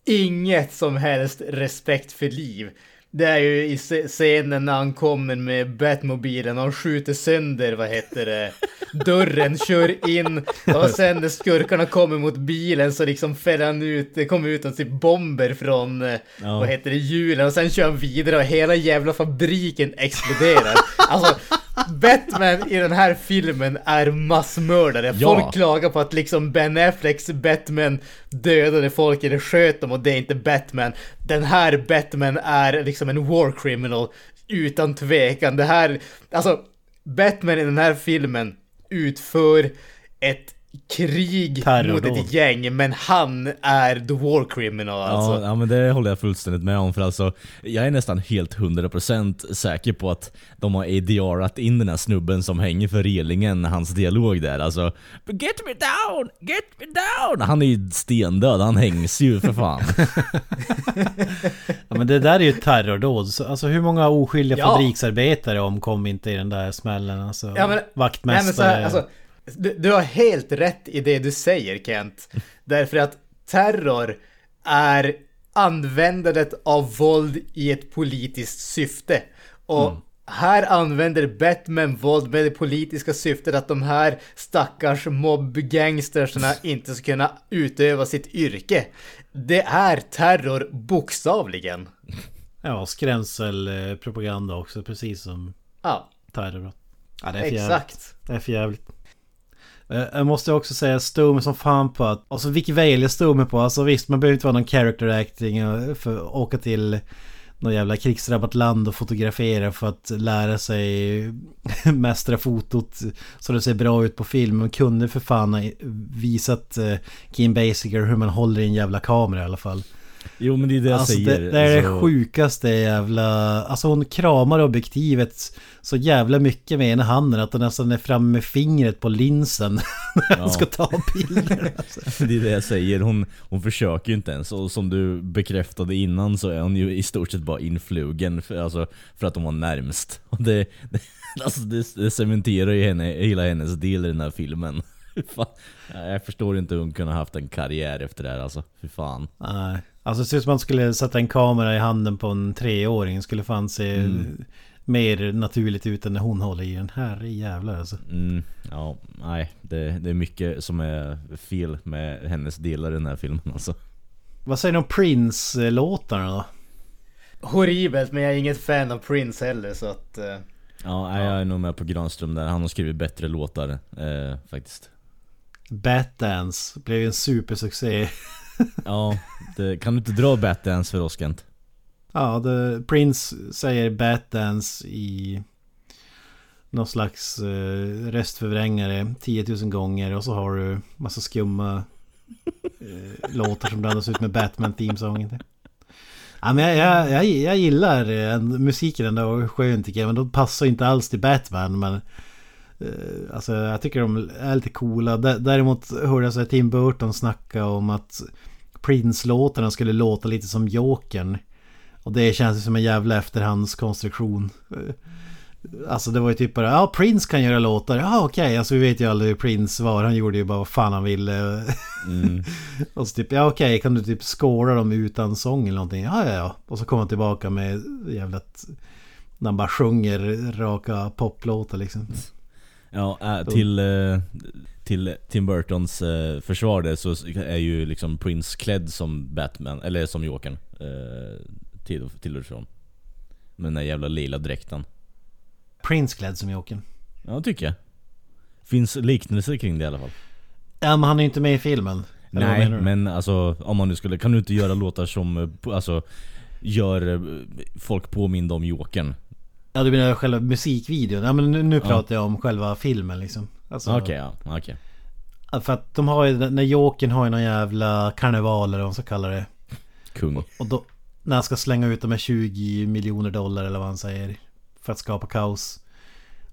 inget som helst respekt för liv. Det är ju i sce- scenen när han kommer med Batmobilen och han skjuter sönder, vad heter det, dörren, kör in och sen när skurkarna kommer mot bilen så liksom fäller han ut, det kommer ut typ bomber från, Ja. vad heter det, hjulen och sen kör han vidare och hela jävla fabriken exploderar. Alltså, Batman i den här filmen är massmördare. Ja. Folk klagar på att liksom Ben Afflecks Batman dödade folk eller sköt dem och det är inte Batman. Den här Batman är liksom en war criminal utan tvekan. Det här, alltså Batman i den här filmen utför ett krig Terrordåd. mot ett gäng men han är the war criminal alltså. Ja, ja men det håller jag fullständigt med om för alltså Jag är nästan helt 100% säker på att de har ADRat in den här snubben som hänger för relingen, hans dialog där alltså Get me down! Get me down! Han är ju stendöd, han hängs ju för fan Ja men det där är ju terrordåd. Så, Alltså hur många oskyldiga Ja. fabriksarbetare omkom inte i den där smällen? Alltså, Ja, men- Nej, vaktmästare. men så här, alltså, du, du har helt rätt i det du säger Kent. Därför att terror är användandet av våld i ett politiskt syfte. Och här använder Batman våld med det politiska syftet att de här stackars mobbgangstersarna inte ska kunna utöva sitt yrke. Det är terror bokstavligen. Ja, skrämselpropaganda också, precis som Ja, terrorbrott. Ja, det är exakt. Det är för jävligt. Eh, Jag måste också säga stå mig som fan på att... Alltså vilket väl jag stod mig på. Alltså visst, man behöver inte vara någon character acting för att åka till något jävla krigsdrabbat land och fotografera för att lära sig mästra fotot så det ser bra ut på film. Man kunde för fan ha visat eh, Kim Basinger hur man håller i en jävla kamera i alla fall. Jo men det är det jag Alltså säger det, det är det alltså, sjukaste jävla... Alltså hon kramar objektivet så jävla mycket med ena handen att hon nästan är framme med fingret på linsen när hon Ja. ska ta bilder. Alltså. Det är det jag säger, hon, hon försöker ju inte ens och som du bekräftade innan så är hon ju i stort sett bara influgen för, alltså, för att hon var närmst. Och det, det, alltså det, det cementerar ju henne, hela hennes del i den här filmen. Fan. Jag förstår inte hur hon kunde ha haft en karriär efter det här alltså, fy fan. Nej. Alltså det ser ut som att man skulle sätta en kamera i handen på en treåring. Skulle fan se Mm. Mer naturligt ut än när hon håller i den. Här jävlar alltså. Mm, ja, nej, det, det är mycket som är fel med hennes delar i den här filmen alltså. Vad säger ni om Prince-låtarna då? Horribelt, men jag är inget fan av Prince heller så att... eh, Ja, nej, jag är nog med på Granström där, han har skrivit bättre låtar eh, faktiskt. Batdance blev ju en supersuccé. Ja, det, kan du inte dra Batdance för oss Kent? Ja, the Prince säger Batdance i någon slags eh, röstförvrängare 10 000 gånger och så har du massa skumma eh, låtar som blandas ut med Batman teamsången. Ja, men jag, jag, jag, jag gillar eh, musiken ändå, skön tycker jag, men de passar inte alls till Batman. Men eh, alltså jag tycker de är lite coola. Däremot hörde jag så här Tim Burton snacka om att Prince-låtarna skulle låta lite som Jokern. Och det känns som en jävla efterhandskonstruktion. Eh, Alltså det var ju typ bara, ja Prince kan göra låtar, ja okej, alltså vi vet ju aldrig hur Prince var, han gjorde ju bara vad fan han ville. Mm. och så typ, ja okej, kan du typ skåra dem utan sång eller någonting? Ja, ja, ja. Och så kommer han tillbaka med jävla... När han bara sjunger raka poplåtar liksom. Ja, äh, till, eh, till Tim Burtons eh, försvar där så är ju liksom Prince klädd som Batman, eller som Jokern. Eh, till, till och från. Med den där jävla lila dräkten. Prince klädd som Jokern. Ja, tycker jag. Finns liknelser kring det i alla fall. Ja, men han är ju inte med i filmen. Eller Nej, men alltså om man nu skulle, kan du inte göra låtar som, eh, alltså Gör eh, folk påminda om Jokern? Ja, du menar själva musikvideon? Ja, men nu, nu Ja. pratar jag om själva filmen liksom. Alltså, Okej, ja, okej. För att de har ju, när Jokern har ju någon jävla karneval eller vad man ska kalla det. Kung. Och då, när han ska slänga ut de här 20 miljoner dollar eller vad han säger. För att skapa kaos.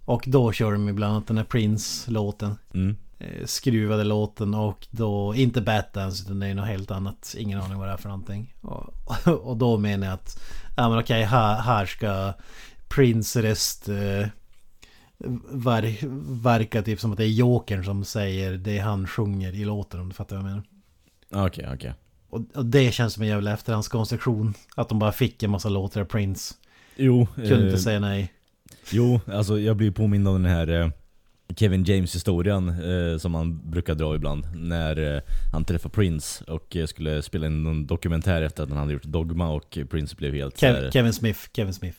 Och då kör de bland annat den här Prince-låten. Mm. eh, Skruvade låten och då, inte Batdance utan det är något helt annat. Ingen aning vad det är för någonting. Och, och då menar jag att, ja men okej här, här ska Prince röst eh, ver, verka typ som att det är Jokern som säger det han sjunger i låten om du fattar vad jag menar. Okej, okej. Och, och det känns som en jävla efterhandskonstruktion. Att de bara fick en massa låtar av Prince. Jo, Kunde eh, inte säga nej. jo, alltså jag blir påmind om den här eh, Kevin James historien eh, som han brukar dra ibland när eh, han träffade Prince och eh, skulle spela in någon dokumentär efter att han hade gjort Dogma och Prince blev helt Kev, här- Kevin Smith, Kevin Smith.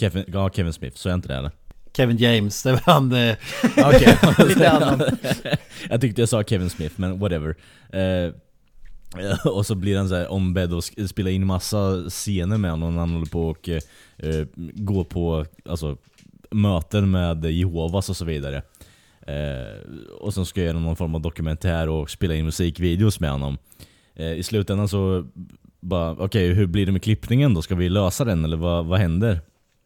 Kevin, ja, Kevin Smith, så är inte det eller? Kevin James, det var han... Eh, Okej. Lite annan. jag tyckte jag sa Kevin Smith, men whatever. Eh, och så blir han så här ombedd att spela in massa scener med honom när han håller på och eh, går på alltså, möten med Jehovas och så vidare. Eh, och sen ska jag göra någon form av dokumentär och spela in musikvideos med honom. Eh, I slutändan så bara, okej hur blir det med klippningen då? Ska vi lösa den eller vad, vad händer?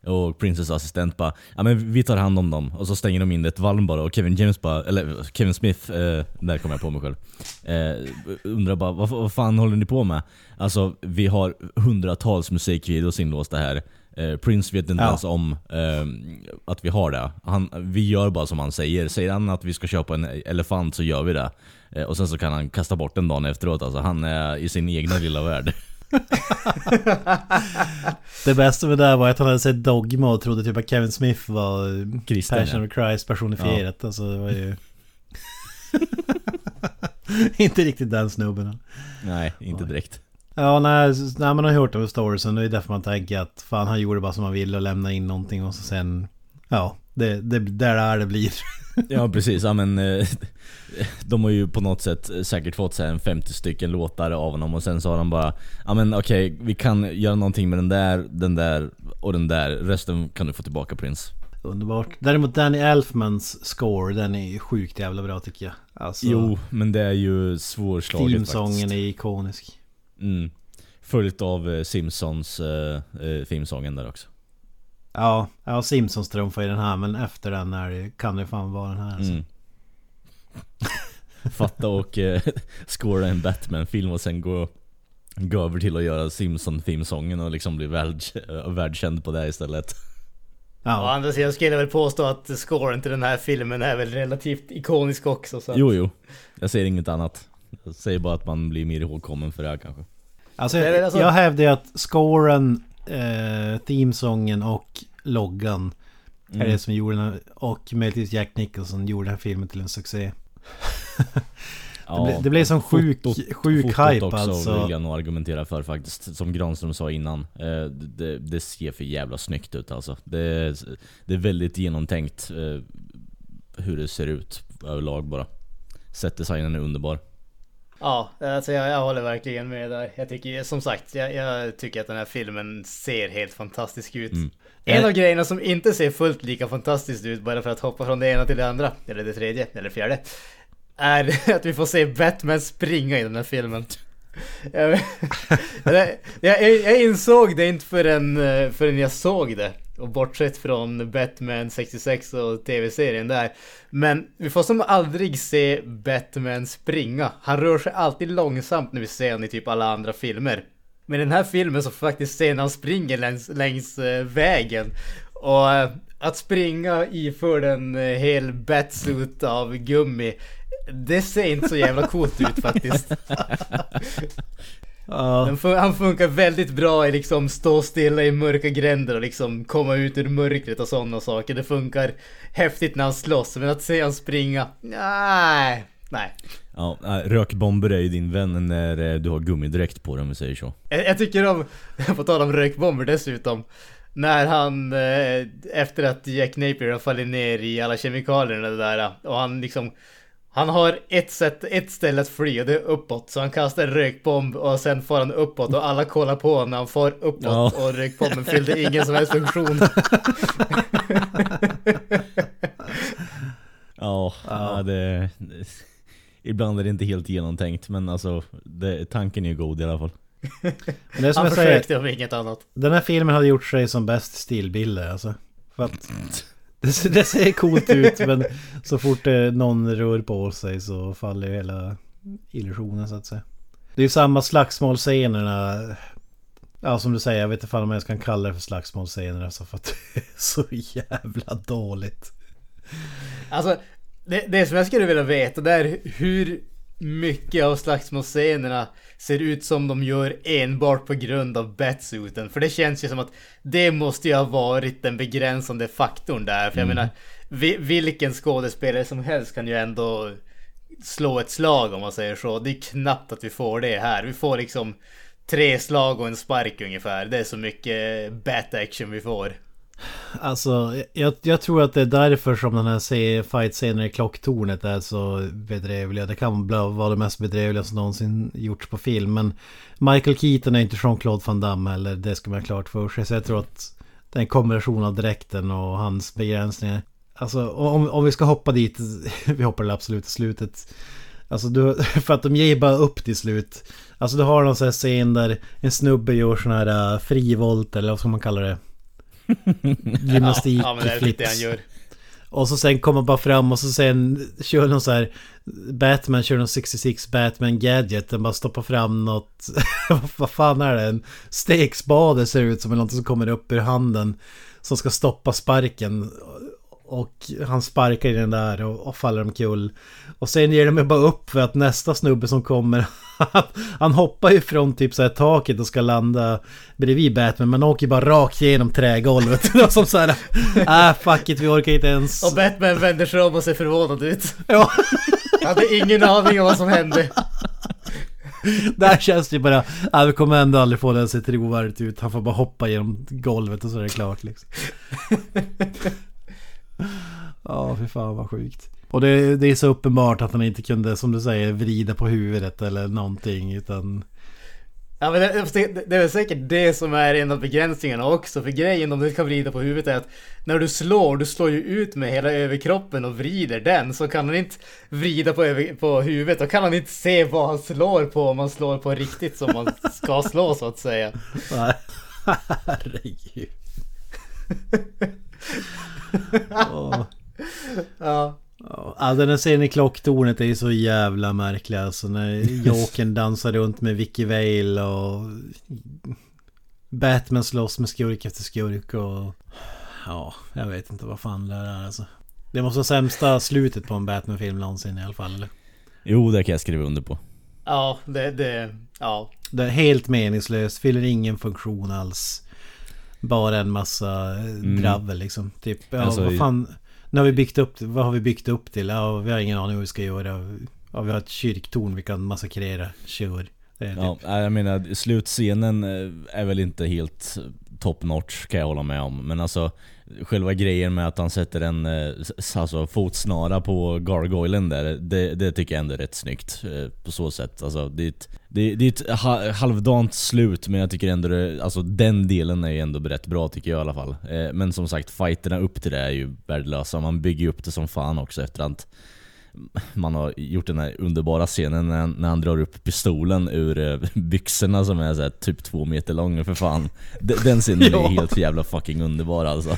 Och Princess assistent bara, ja men vi tar hand om dem. Och så stänger de in ett valv bara och Kevin James bara, eller Kevin Smith, eh, där kom jag på mig själv. Eh, undrar bara, vad, vad fan håller ni på med? Alltså vi har hundratals musikvideos inlåsta här. Eh, Prince vet inte Ja. ens om eh, att vi har det. Han, vi gör bara som han säger. Säger han att vi ska köpa en elefant så gör vi det. Eh, och sen så kan han kasta bort den dagen efteråt. Alltså han är i sin egna lilla värld. det bästa med det där var att han hade sett Dogma och trodde typ att Kevin Smith var eh, Kristen, Passion ja. of Christ personifierat. Alltså det var ju... inte riktigt den snubben. Nej, inte direkt. Ja, när, när man har hört över storiesen, det är därför man tänker att fan han gjorde bara som han ville och lämnade in någonting och så sen... Ja, det, det, där är det blir. Ja precis, ja, men eh, de har ju på något sätt säkert fått så här en 50 stycken låtar av honom och sen så har de bara Ja men okej, vi kan göra någonting med den där, den där och den där. Resten kan du få tillbaka Prince. Underbart. Däremot Danny Elfmans score, den är ju sjukt jävla bra tycker jag. Alltså, Jo, men det är ju svårslaget Themesången är ikonisk. Mm. Följt av eh, Simpsons eh, eh, themesången där också. Ja, ja Simpsons trumfar i den här men efter den är det, kan det fan vara den här. Alltså. Mm. Fatta och eh, scora en Batman-film och sen gå, gå över till att göra Simpson-themesången och liksom bli värld, världskänd på det istället. Å Ja, andra sidan skulle jag väl påstå att scoren till den här filmen är väl relativt ikonisk också. Så att- Jo, jo. Jag säger inget annat. Jag säger bara att man blir mer ihågkommen för det här kanske. alltså, väl alltså- jag hävdar ju att scoren, eh, themesången och loggan är Mm. det som gjorde den och möjligtvis Jack Nicholson gjorde den här filmen till en succé. Ja, blev- det blev som sjuk- fotot- sjuk fotot hype, också alltså. vill jag nog argumentera för faktiskt. Som Granström sa innan. Eh, det, det ser för jävla snyggt ut alltså. Det, det är väldigt genomtänkt eh, hur det ser ut överlag bara. Setdesignen är underbar. Ja, alltså jag, jag håller verkligen med där. Jag tycker som sagt, jag, jag tycker att den här filmen ser helt fantastisk ut. Mm. En Eh. av grejerna som inte ser fullt lika fantastiskt ut, bara för att hoppa från det ena till det andra, eller det tredje, eller fjärde, är att vi får se Batman springa i den här filmen. Jag, jag, jag, jag insåg det inte förrän, eh, förrän jag såg det. Och bortsett från Batman 66 och tv-serien där. Men vi får som aldrig se Batman springa. Han rör sig alltid långsamt när vi ser honom i typ alla andra filmer. Men i den här filmen så får vi faktiskt se när han springer längs, längs eh, vägen. Och eh, att springa iförd en eh, hel batsuit av gummi, det ser inte så jävla coolt ut faktiskt. Ja, Han fun- Han funkar väldigt bra i liksom stå stilla i mörka gränder och liksom komma ut ur mörkret och sådana saker. Det funkar häftigt när han slåss, men att se han springa, nej, nej. Ja, äh, rökbomber är ju din vän när eh, du har gummidräkt på dig om vi säger så. Jag, jag tycker om, på tal om rökbomber dessutom, när han eh, efter att Jack Napier har fallit ner i alla kemikalierna där och han liksom han har ett sätt, ett ställe att fly och det är uppåt. Så han kastar en rökbomb och sen får han uppåt och alla kollar på när han får uppåt Ja. och rökbomben fyllde ingen som helst funktion. Ja, ja. det, det... Ibland är det inte helt genomtänkt men alltså det, tanken är ju god i alla fall. men det är som Han jag säger, försökte om inget annat. den här filmen hade gjort sig som bäst stillbilder alltså. För att det, ser- det ser coolt ut men så fort eh, någon rör på sig så faller ju hela illusionen så att säga. Det är ju samma slagsmålscenerna. Ja som du säger, jag vet inte fan om jag ens kan kalla det för slagsmålscener alltså för att det är så jävla dåligt. Alltså, det, det som jag skulle vilja veta det är hur mycket av slagsmålscenerna ser ut som de gör enbart på grund av batsuiten. För det känns ju som att det måste ju ha varit den begränsande faktorn där. För jag menar, vi, vilken skådespelare som helst kan ju ändå slå ett slag om man säger så. Det är knappt att vi får det här. Vi får liksom tre slag och en spark ungefär. Det är så mycket bat action vi får. Alltså, jag, jag tror att det är därför som den här fight-scenen i klocktornet är så bedrövliga. Det kan vara det mest bedrövliga som någonsin gjorts på film. Men Michael Keaton är inte Jean-Claude Van Damme heller. Det ska man ha klart för sig. Så jag tror att det är en kombination av dräkten och hans begränsningar. Alltså, om, om vi ska hoppa dit. Vi hoppar det absolut i slutet. Alltså du, för att de ger bara upp till slut. Alltså du har någon sån här scen där en snubbe gör sån här äh, frivolt eller vad ska man kalla det? Gymnastik, ja, det är flips. Och så sen kommer bara fram och så sen kör någon så här Batman kör någon 66 Batman gadget Den bara stoppar fram något Vad fan är det? En stekspade ser ut som är något som kommer upp ur handen Som ska stoppa sparken Och han sparkar i den där och, och faller omkull. Och sen ger de ju bara upp för att nästa snubbe som kommer Han, hoppar ju från typ så här taket och ska landa bredvid Batman Men åker bara rakt igenom trägolvet. Det var som så här Ah fuck it vi orkar inte ens. Och Batman vänder sig om och ser förvånad ut. Ja, Jag hade ingen aning om vad som hände. där känns det ju bara ah, Vi kommer ändå aldrig få det att se trovärdigt ut. Han får bara hoppa genom golvet och så är det klart liksom Ja, fy fan vad sjukt Och det, det är så uppenbart att han inte kunde, som du säger, vrida på huvudet eller någonting utan Ja men det, det, är väl säkert det som är en av begränsningarna också. För grejen om du kan vrida på huvudet är att när du slår, du slår ju ut med hela överkroppen och vrider den. Så kan han inte vrida på, över, på huvudet. Då kan han inte se vad han slår på om man slår på riktigt som man ska slå så att säga. Nej, herregud Ja. Ja, den här scenen i klocktornet är ju så jävla märklig alltså när Jokern dansar runt med Vicky Vale och Batman slåss med skurk efter skurk och Ja, jag vet inte vad fan det är alltså Det måste vara sämsta slutet på en Batman-film någonsin i alla fall eller? Jo, det kan jag skriva under på. Ja, det, det, ja. Det är helt meningslöst, fyller ingen funktion alls Bara en massa mm. dravel liksom Typ, ja Alltså, vad fan Nu har vi byggt upp, vad har vi byggt upp till? Ja, vi har ingen aning vad vi ska göra Ja, vi har ett kyrktorn vi kan massakrera, är Ja, typ- jag menar slutscenen eh, är väl inte helt top notch kan jag hålla med om. Men alltså själva grejen med att han sätter en eh, alltså, fotsnara på gargoylen där, det, det tycker jag ändå är rätt snyggt eh, på så sätt. Alltså, det, är ett, det, det är ett halvdant slut men jag tycker ändå det, alltså den delen är ju ändå rätt bra tycker jag i alla fall. Eh, men som sagt, fighterna upp till det är ju värdelösa. Man bygger ju upp det som fan också efter att man har gjort den här underbara scenen när han, när han drar upp pistolen ur eh, byxorna som är så här, typ två meter långa för fan. Den, den scenen Ja. är helt jävla fucking underbar alltså.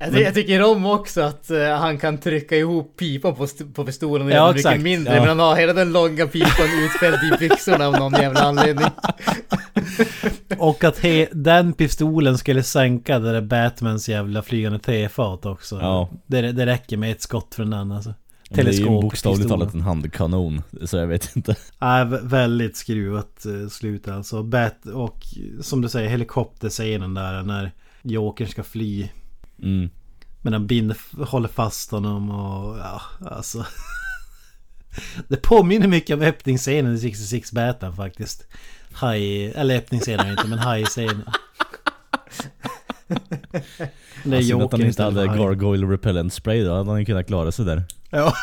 Jag, ty- jag tycker om också att eh, han kan trycka ihop pipan på, på pistolen och Ja, göra mycket exakt. mindre. Ja. Men han har hela den långa pipan utfälld i byxorna av någon jävla anledning. Och att he, den pistolen skulle sänka det där Batmans jävla flygande tefat också. Ja. Det, det räcker med ett skott från den alltså. Men det är ju Teleskop, bokstavligt talat en handkanon, så jag vet inte. Vä- väldigt skruvat uh, slut alltså. Bat och som du säger helikopterscenen där när Jokern ska fly. Mm. Men han binder, håller fast honom och ja, alltså. Det påminner mycket om öppningsscenen i 66 Batman faktiskt. Haj, eller öppningsscenen inte men haj-scenen. Det är Alltså, att han inte hade gargoyle repellent spray då hade han kunnat klara sig där. Ja.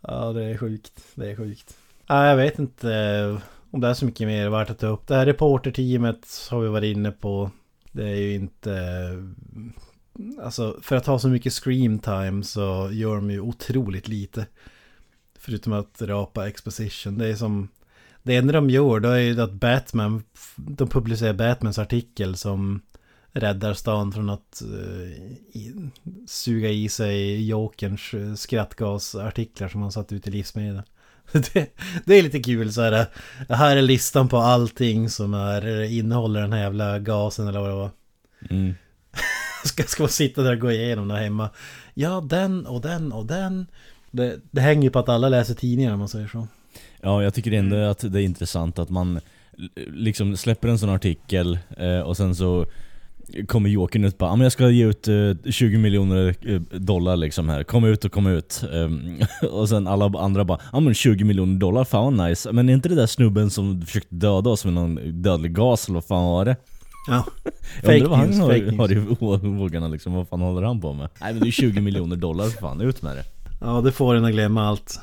ja, det är sjukt. Det är sjukt. Ja, jag vet inte eh, om det är så mycket mer värt att ta upp. Det här reporterteamet har vi varit inne på. Det är ju inte... Eh, alltså, för att ha så mycket scream time så gör de ju otroligt lite. Förutom att rapa exposition. Det är som... Det enda de gör då är ju att Batman... De publicerar Batmans artikel som räddar stan från att i, suga i sig Jokerns eh, skrattgasartiklar som han satt ut i livsmedel. Det, det är lite kul så här. eh, Här är listan på allting som är, innehåller den här jävla gasen eller vad det var. Mm. Ska, ska man sitta där och gå igenom där hemma. Ja, den och den och den. Det, det hänger ju på att alla läser tidningar om man säger så. Ja, jag tycker ändå att det är intressant att man liksom släpper en sån artikel och sen så kommer Jokern ut bara ah, men jag ska ge ut eh, 20 miljoner eh, dollar liksom här, kom ut och kom ut. Ehm, och sen alla andra bara ja ah, men 20 miljoner dollar, fan vad nice. Men är inte det där snubben som försökte döda oss med någon dödlig gas eller vad fan var det? Ja. Jag undrar Fake vad han har, har i vågorna liksom, vad fan håller han på med? Nej men det är 20 miljoner dollar för fan, ut med det. Ja, det får en att glömma allt.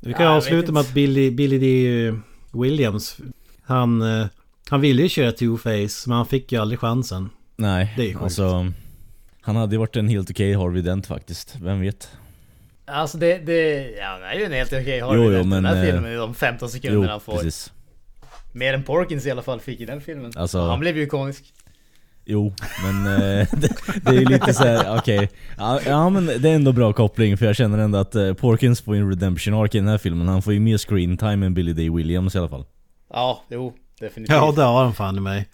Vi kan Ja, avsluta med att Billy, Billy D. Williams, han, eh, han ville ju köra Two-Face, men han fick ju aldrig chansen. Nej, Det är sjukt. alltså Han hade ju varit en helt okej Harvey Dent faktiskt, vem vet? Alltså det, det, ja det är ju en helt okej Jo, Harvey jo, Dent i den men, här eh, filmen i de 15 sekunderna han får. precis. Mer än Porkins i alla fall fick i den filmen. Alltså- Han blev ju ikonisk. Jo, men eh, det, det är ju lite så här, okej. Ja, ja men det är ändå bra koppling för jag känner ändå att eh, Porkins får en redemption arc i den här filmen. Han får ju mer screen time än Billy D. Williams i alla fall. Ja, jo, definitivt. Ja, det har han fan i mig.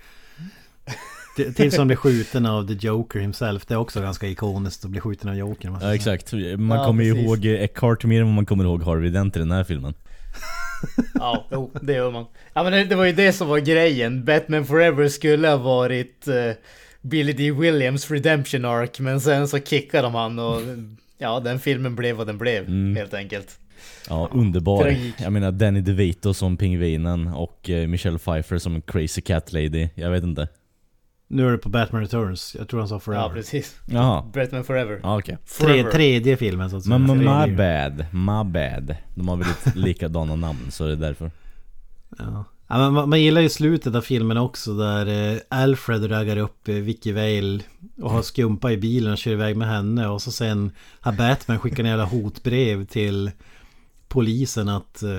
Tills han blir skjuten av The Joker himself. Det är också ganska ikoniskt att bli skjuten av Joker. Ja, exakt. Man Ja, kommer ju precis. ihåg Eckhart mer än vad man kommer ihåg Harvey Dent i den här filmen. Ja, jo, det gör man. Ja men det, det var ju det som var grejen. Batman Forever skulle ha varit eh, Billy D. Williams Redemption Arc, men sen så kickade de han och ja, den filmen blev vad den blev, Mm. helt enkelt. Ja, underbar. Tragik. Jag menar Danny DeVito som pingvinen och eh, Michelle Pfeiffer som Crazy Cat Lady. Jag vet inte. Nu är det på Batman Returns. Jag tror han sa Ja, Forever. precis. Jaha. Batman Forever. Ja, okej. Tre, tredje filmen så att säga. Men my bad, my bad. De har väldigt likadana namn så det är därför. Ja. Ja, men man, man gillar ju slutet av filmen också där eh, Alfred raggar upp eh, Vicky Vale och har skumpa i bilen och kör iväg med henne och så sen har Batman skickat en jävla hotbrev till polisen att eh,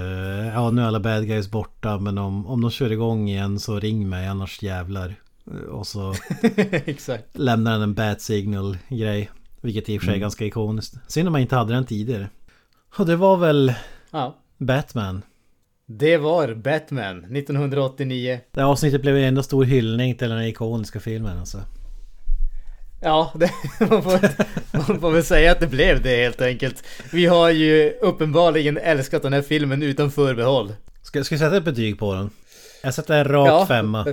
ja nu är alla bad guys borta men om, om de kör igång igen så ring mig annars jävlar. Eh, Och så lämnar han en bat signal grej. Vilket i och för sig är Mm. ganska ikoniskt. Synd om man inte hade den tidigare. Och det var väl Ja. Batman. Det var Batman 1989. Det avsnittet blev en enda stor hyllning till den här ikoniska filmen alltså. Ja, det, man, får, man får väl säga att det blev det helt enkelt. Vi har ju uppenbarligen älskat den här filmen utan förbehåll. Ska, ska jag sätta ett betyg på den? Jag sätter en rak Ja. femma.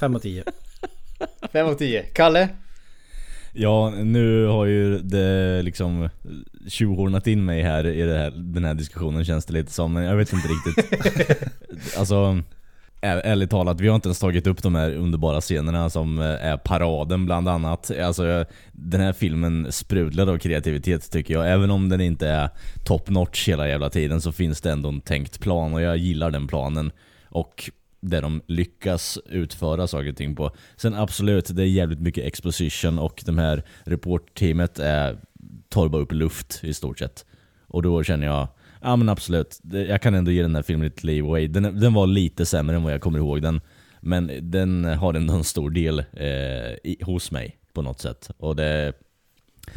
Fem av tio. 5 av 10. Kalle? Ja, nu har ju det liksom tjuvhornat in mig här i det här, den här diskussionen känns det lite som, men jag vet inte riktigt. alltså, ärligt talat, vi har inte ens tagit upp de här underbara scenerna som eh, är paraden bland annat. Alltså, den här filmen sprudlar av kreativitet tycker jag. Även om den inte är top notch hela jävla tiden så finns det ändå en tänkt plan och jag gillar den planen. Och där de lyckas utföra saker och ting på. Sen absolut, det är jävligt mycket exposition och de här reportteamet tar bara upp luft i stort sett. Och då känner jag, ja men absolut, jag kan ändå ge den här filmen lite leeway. Den, den var lite sämre än vad jag kommer ihåg den. Men den har ändå en stor del eh, i, hos mig på något sätt. Och det,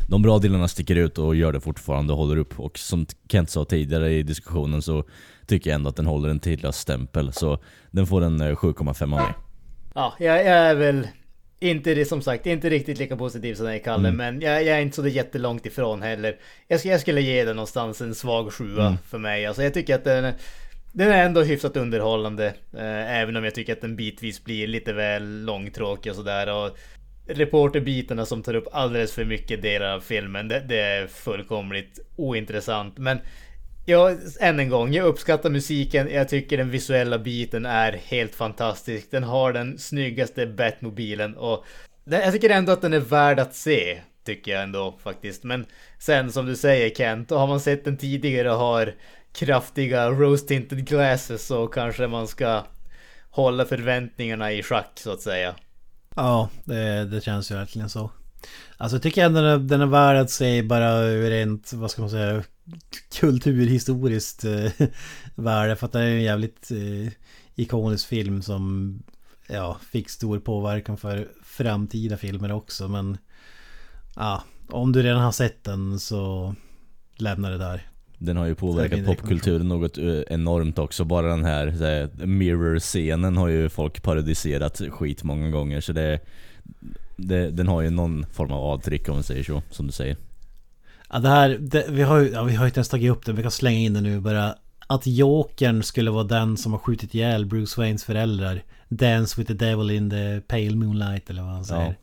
de bra delarna sticker ut och gör det fortfarande och håller upp. Och som Kent sa tidigare i diskussionen så tycker jag ändå att den håller en tidlös stämpel. Så den får en eh, 7,5 av mig. Ja, jag, jag är väl inte det som sagt, inte riktigt lika positiv som jag Kalle, mm. men jag, jag, är inte så jättelångt ifrån heller. Jag, jag skulle ge den någonstans en svag sjua mm. för mig. Alltså jag tycker att den, den är ändå hyfsat underhållande. Eh, även om jag tycker att den bitvis blir lite väl långtråkig och sådär. Och reporterbitarna som tar upp alldeles för mycket delar av filmen, det, det är fullkomligt ointressant. Men Ja, än en gång, jag uppskattar musiken. Jag tycker den visuella biten är helt fantastisk. Den har den snyggaste Batmobilen och jag tycker ändå att den är värd att se. Tycker jag ändå faktiskt. Men sen som du säger Kent, har man sett den tidigare och har kraftiga rose tinted glasses så kanske man ska hålla förväntningarna i schack så att säga. Ja, det, det känns ju verkligen så. Alltså jag tycker ändå den är, den är värd att se bara rent, vad ska man säga, kulturhistoriskt eh, värde. För att det är en jävligt eh, ikonisk film som ja, fick stor påverkan för framtida filmer också. Men ja, om du redan har sett den så lämna det där. Den har ju påverkat popkulturen något eh, enormt också. Bara den här, här mirror-scenen har ju folk parodiserat skit många gånger. Så det, det, den har ju någon form av avtryck om man säger så, som du säger. Ja, det här, det, vi, har ju, ja, vi har ju inte ens tagit upp det, vi kan slänga in det nu bara. Att Jokern skulle vara den som har skjutit ihjäl Bruce Waynes föräldrar. Dance with the devil in the pale moonlight eller vad han säger. Ja.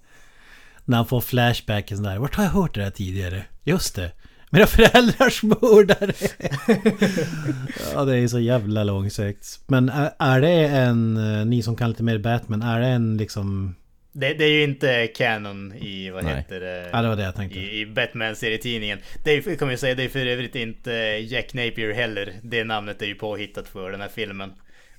När han får flashback och sådär. Vart har jag hört det här tidigare? Just det. Mina föräldrars mördare. ja det är så jävla långsökt. Men är, är det en, eh, ni som kan lite mer Batman, är det en liksom det, det, är ju inte canon i, vad Nej. heter det? Ja, det var det jag tänkte. I, i Batman-serietidningen. Det är, ju säga, det är för övrigt inte Jack Napier heller. Det namnet är ju påhittat för den här filmen.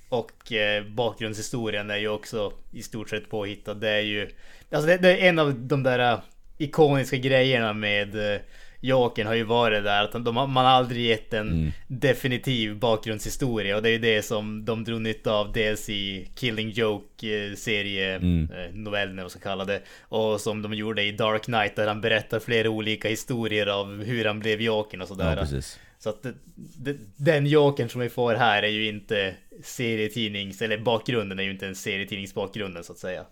Och eh, bakgrundshistorien är ju också i stort sett påhittad. Det är ju... Alltså det, det är en av de där ikoniska grejerna med eh, Jokern har ju varit där att de, man har aldrig gett en mm. definitiv bakgrundshistoria och det är ju det som de drog nytta av dels i Killing Joke serie mm. eh, novellen vad ska kalla det och som de gjorde i Dark Knight där han berättar flera olika historier av hur han blev Jokern och sådär. Ja, så att det, det, den Jokern som vi får här är ju inte serietidnings eller bakgrunden är ju inte en serietidningsbakgrunden så att säga.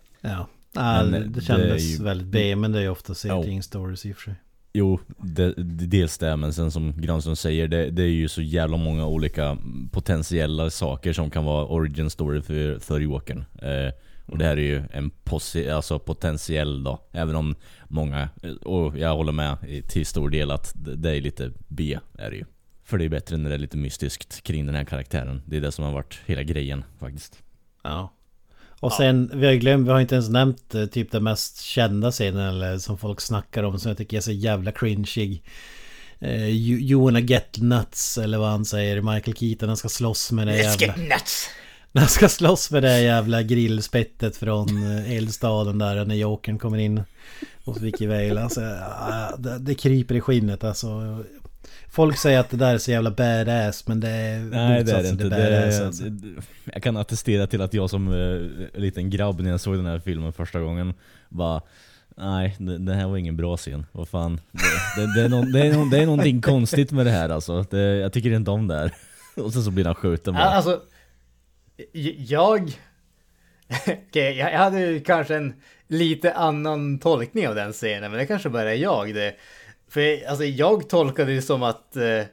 Ja, men det kändes det ju... väldigt B men det är ju ofta serietidningsstories i och för sig. Jo, det, dels det, men sen som Granström säger, det, det, är ju så jävla många olika potentiella saker som kan vara origin story för, för Jokern. Eh, och det här är ju en alltså potentiell då, även om många, eh, och jag håller med till stor del att det är lite B, är det ju. För det är bättre när det är lite mystiskt kring den här karaktären. Det är det som har varit hela grejen faktiskt. Ja. Och sen, ja. vi har glömt, vi har inte ens nämnt eh, typ den mest kända scenen eller som folk snackar om som jag tycker är så jävla cringeig. Uh, you, you wanna get nuts eller vad han säger. Michael Keaton han ska slåss med det Let's jävla... get nuts! När han ska slåss med det jävla grillspettet från eh, eldstaden där när Jokern kommer in hos Vicky Vale. Alltså, det, det kryper i skinnet alltså. Folk säger att det där är så jävla badass men det är Nej det är det inte. Det är, alltså. Jag kan attestera till att jag som uh, liten grabb när jag såg den här filmen första gången bara Nej, det, det här var ingen bra scen. Vad fan. Det, det, det, är, någon, det, är, någon, det är någonting konstigt med det här alltså. Det, jag tycker inte om det här. Och sen så blir han skjuten bara. Alltså, jag... okay, jag hade kanske en lite annan tolkning av den scenen, men det kanske bara är jag det. För alltså, jag tolkade det som att eh,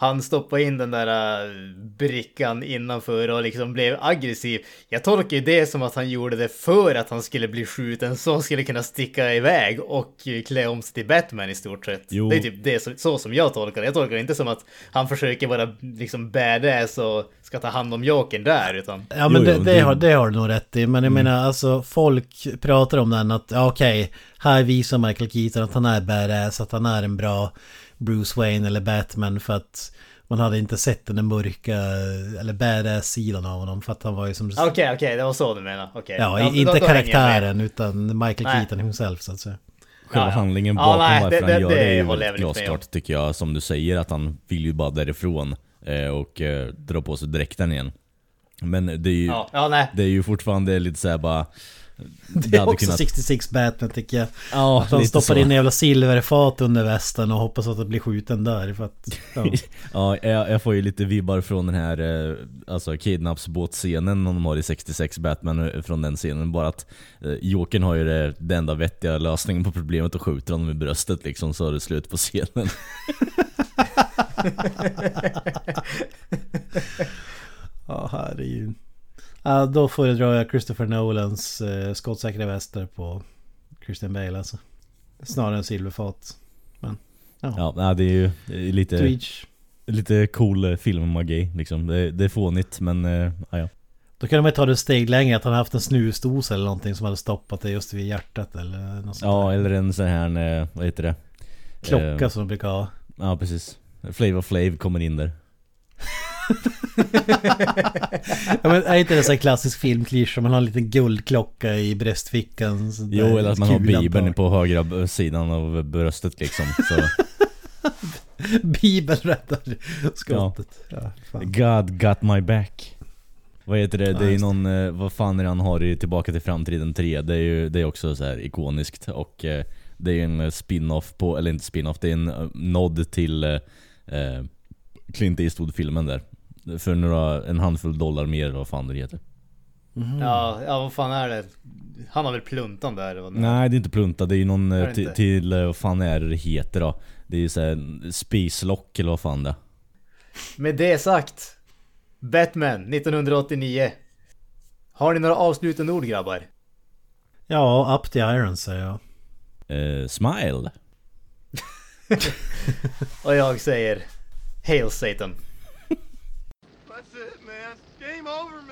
han stoppade in den där uh, brickan innanför och liksom blev aggressiv. Jag tolkar ju det som att han gjorde det för att han skulle bli skjuten så han skulle kunna sticka iväg och klä om sig till Batman i stort sett. Jo. Det är typ det så, så som jag tolkar det. Jag tolkar det inte som att han försöker vara liksom badass och ska ta hand om Jokern där utan... Ja men jo, det, det, har, det har du nog rätt i. Men jag mm. menar alltså folk pratar om den att okej, okay, här visar Michael Keaton att han är badass, att han är en bra Bruce Wayne eller Batman för att man hade inte sett den mörka eller badass-sidan av honom för att han var ju som... Okej, okay, okej, okay, det var så du menar. Okay. Ja, ja inte då, då karaktären utan Michael nej. Keaton himself så att säga. Själva ja, ja. handlingen bakom ja, nej, varför det, han gör det, det är ju glasklart tycker jag. Som du säger att han vill ju bara därifrån eh, och eh, dra på sig dräkten igen. Men det är ju, ja, det är ju fortfarande lite såhär bara Det är också 66 Batman tycker jag. Ja, Att han stoppar så. in en jävla silverfat under västen och hoppas att det blir skjuten där. För att, ja. Ja, jag, jag får ju lite vibbar från den här eh, alltså kidnappsbåtscenen de har i 66 Batman eh, från den scenen. Bara att eh, Jokern har ju det, det enda vettiga lösningen på problemet och skjuter honom i bröstet liksom så är det slut på scenen. Ja, herregud. Ja, då föredrar jag Christopher Nolans eh, skottsäkra väster på Christian Bale alltså. Snarare än silverfat. Men, ja. Ja, det är ju det är lite, Twitch. lite cool eh, filmmagi liksom. Det, det är fånigt men eh, ja, ja. Då kan de ta det ett steg längre att han haft en snusdos eller någonting som hade stoppat det just vid hjärtat eller något sånt Ja, där. eller en sån här, eh, vad heter det? Klocka Eh, som de brukar ha. Ja, precis. Flavor Flav kommer in där. Ja, men är inte det här klassisk filmklyscha? Man har en liten guldklocka i bröstfickan. så Jo, eller att man har bibeln på högra sidan av bröstet liksom. Så, Bibeln räddar skottet. Ja. fan. God got my back. Vad heter det? Ja, Det är någon, eh, vad fan är det han har i Tillbaka till framtiden 3? Det är ju det är också så här ikoniskt och eh, det är en eh, spin-off på, eller inte spin-off, det är en nod till eh, Clint Eastwood-filmen där. För några, en handfull dollar mer eller vad fan det heter. Mhm. Ja, ja vad fan är det? Han har väl pluntan där? eller vad det är? Nej det är inte plunta, det är ju någon Är eh, till, till, eh, vad fan är det det heter då? Det är ju såhär Space Lock eller vad fan det är. Med det sagt. Batman 1989. Har ni några avslutande ord grabbar? Ja, up the iron säger jag. Eh, smile. Och jag säger Hail Satan. That's it, man. Game over, man.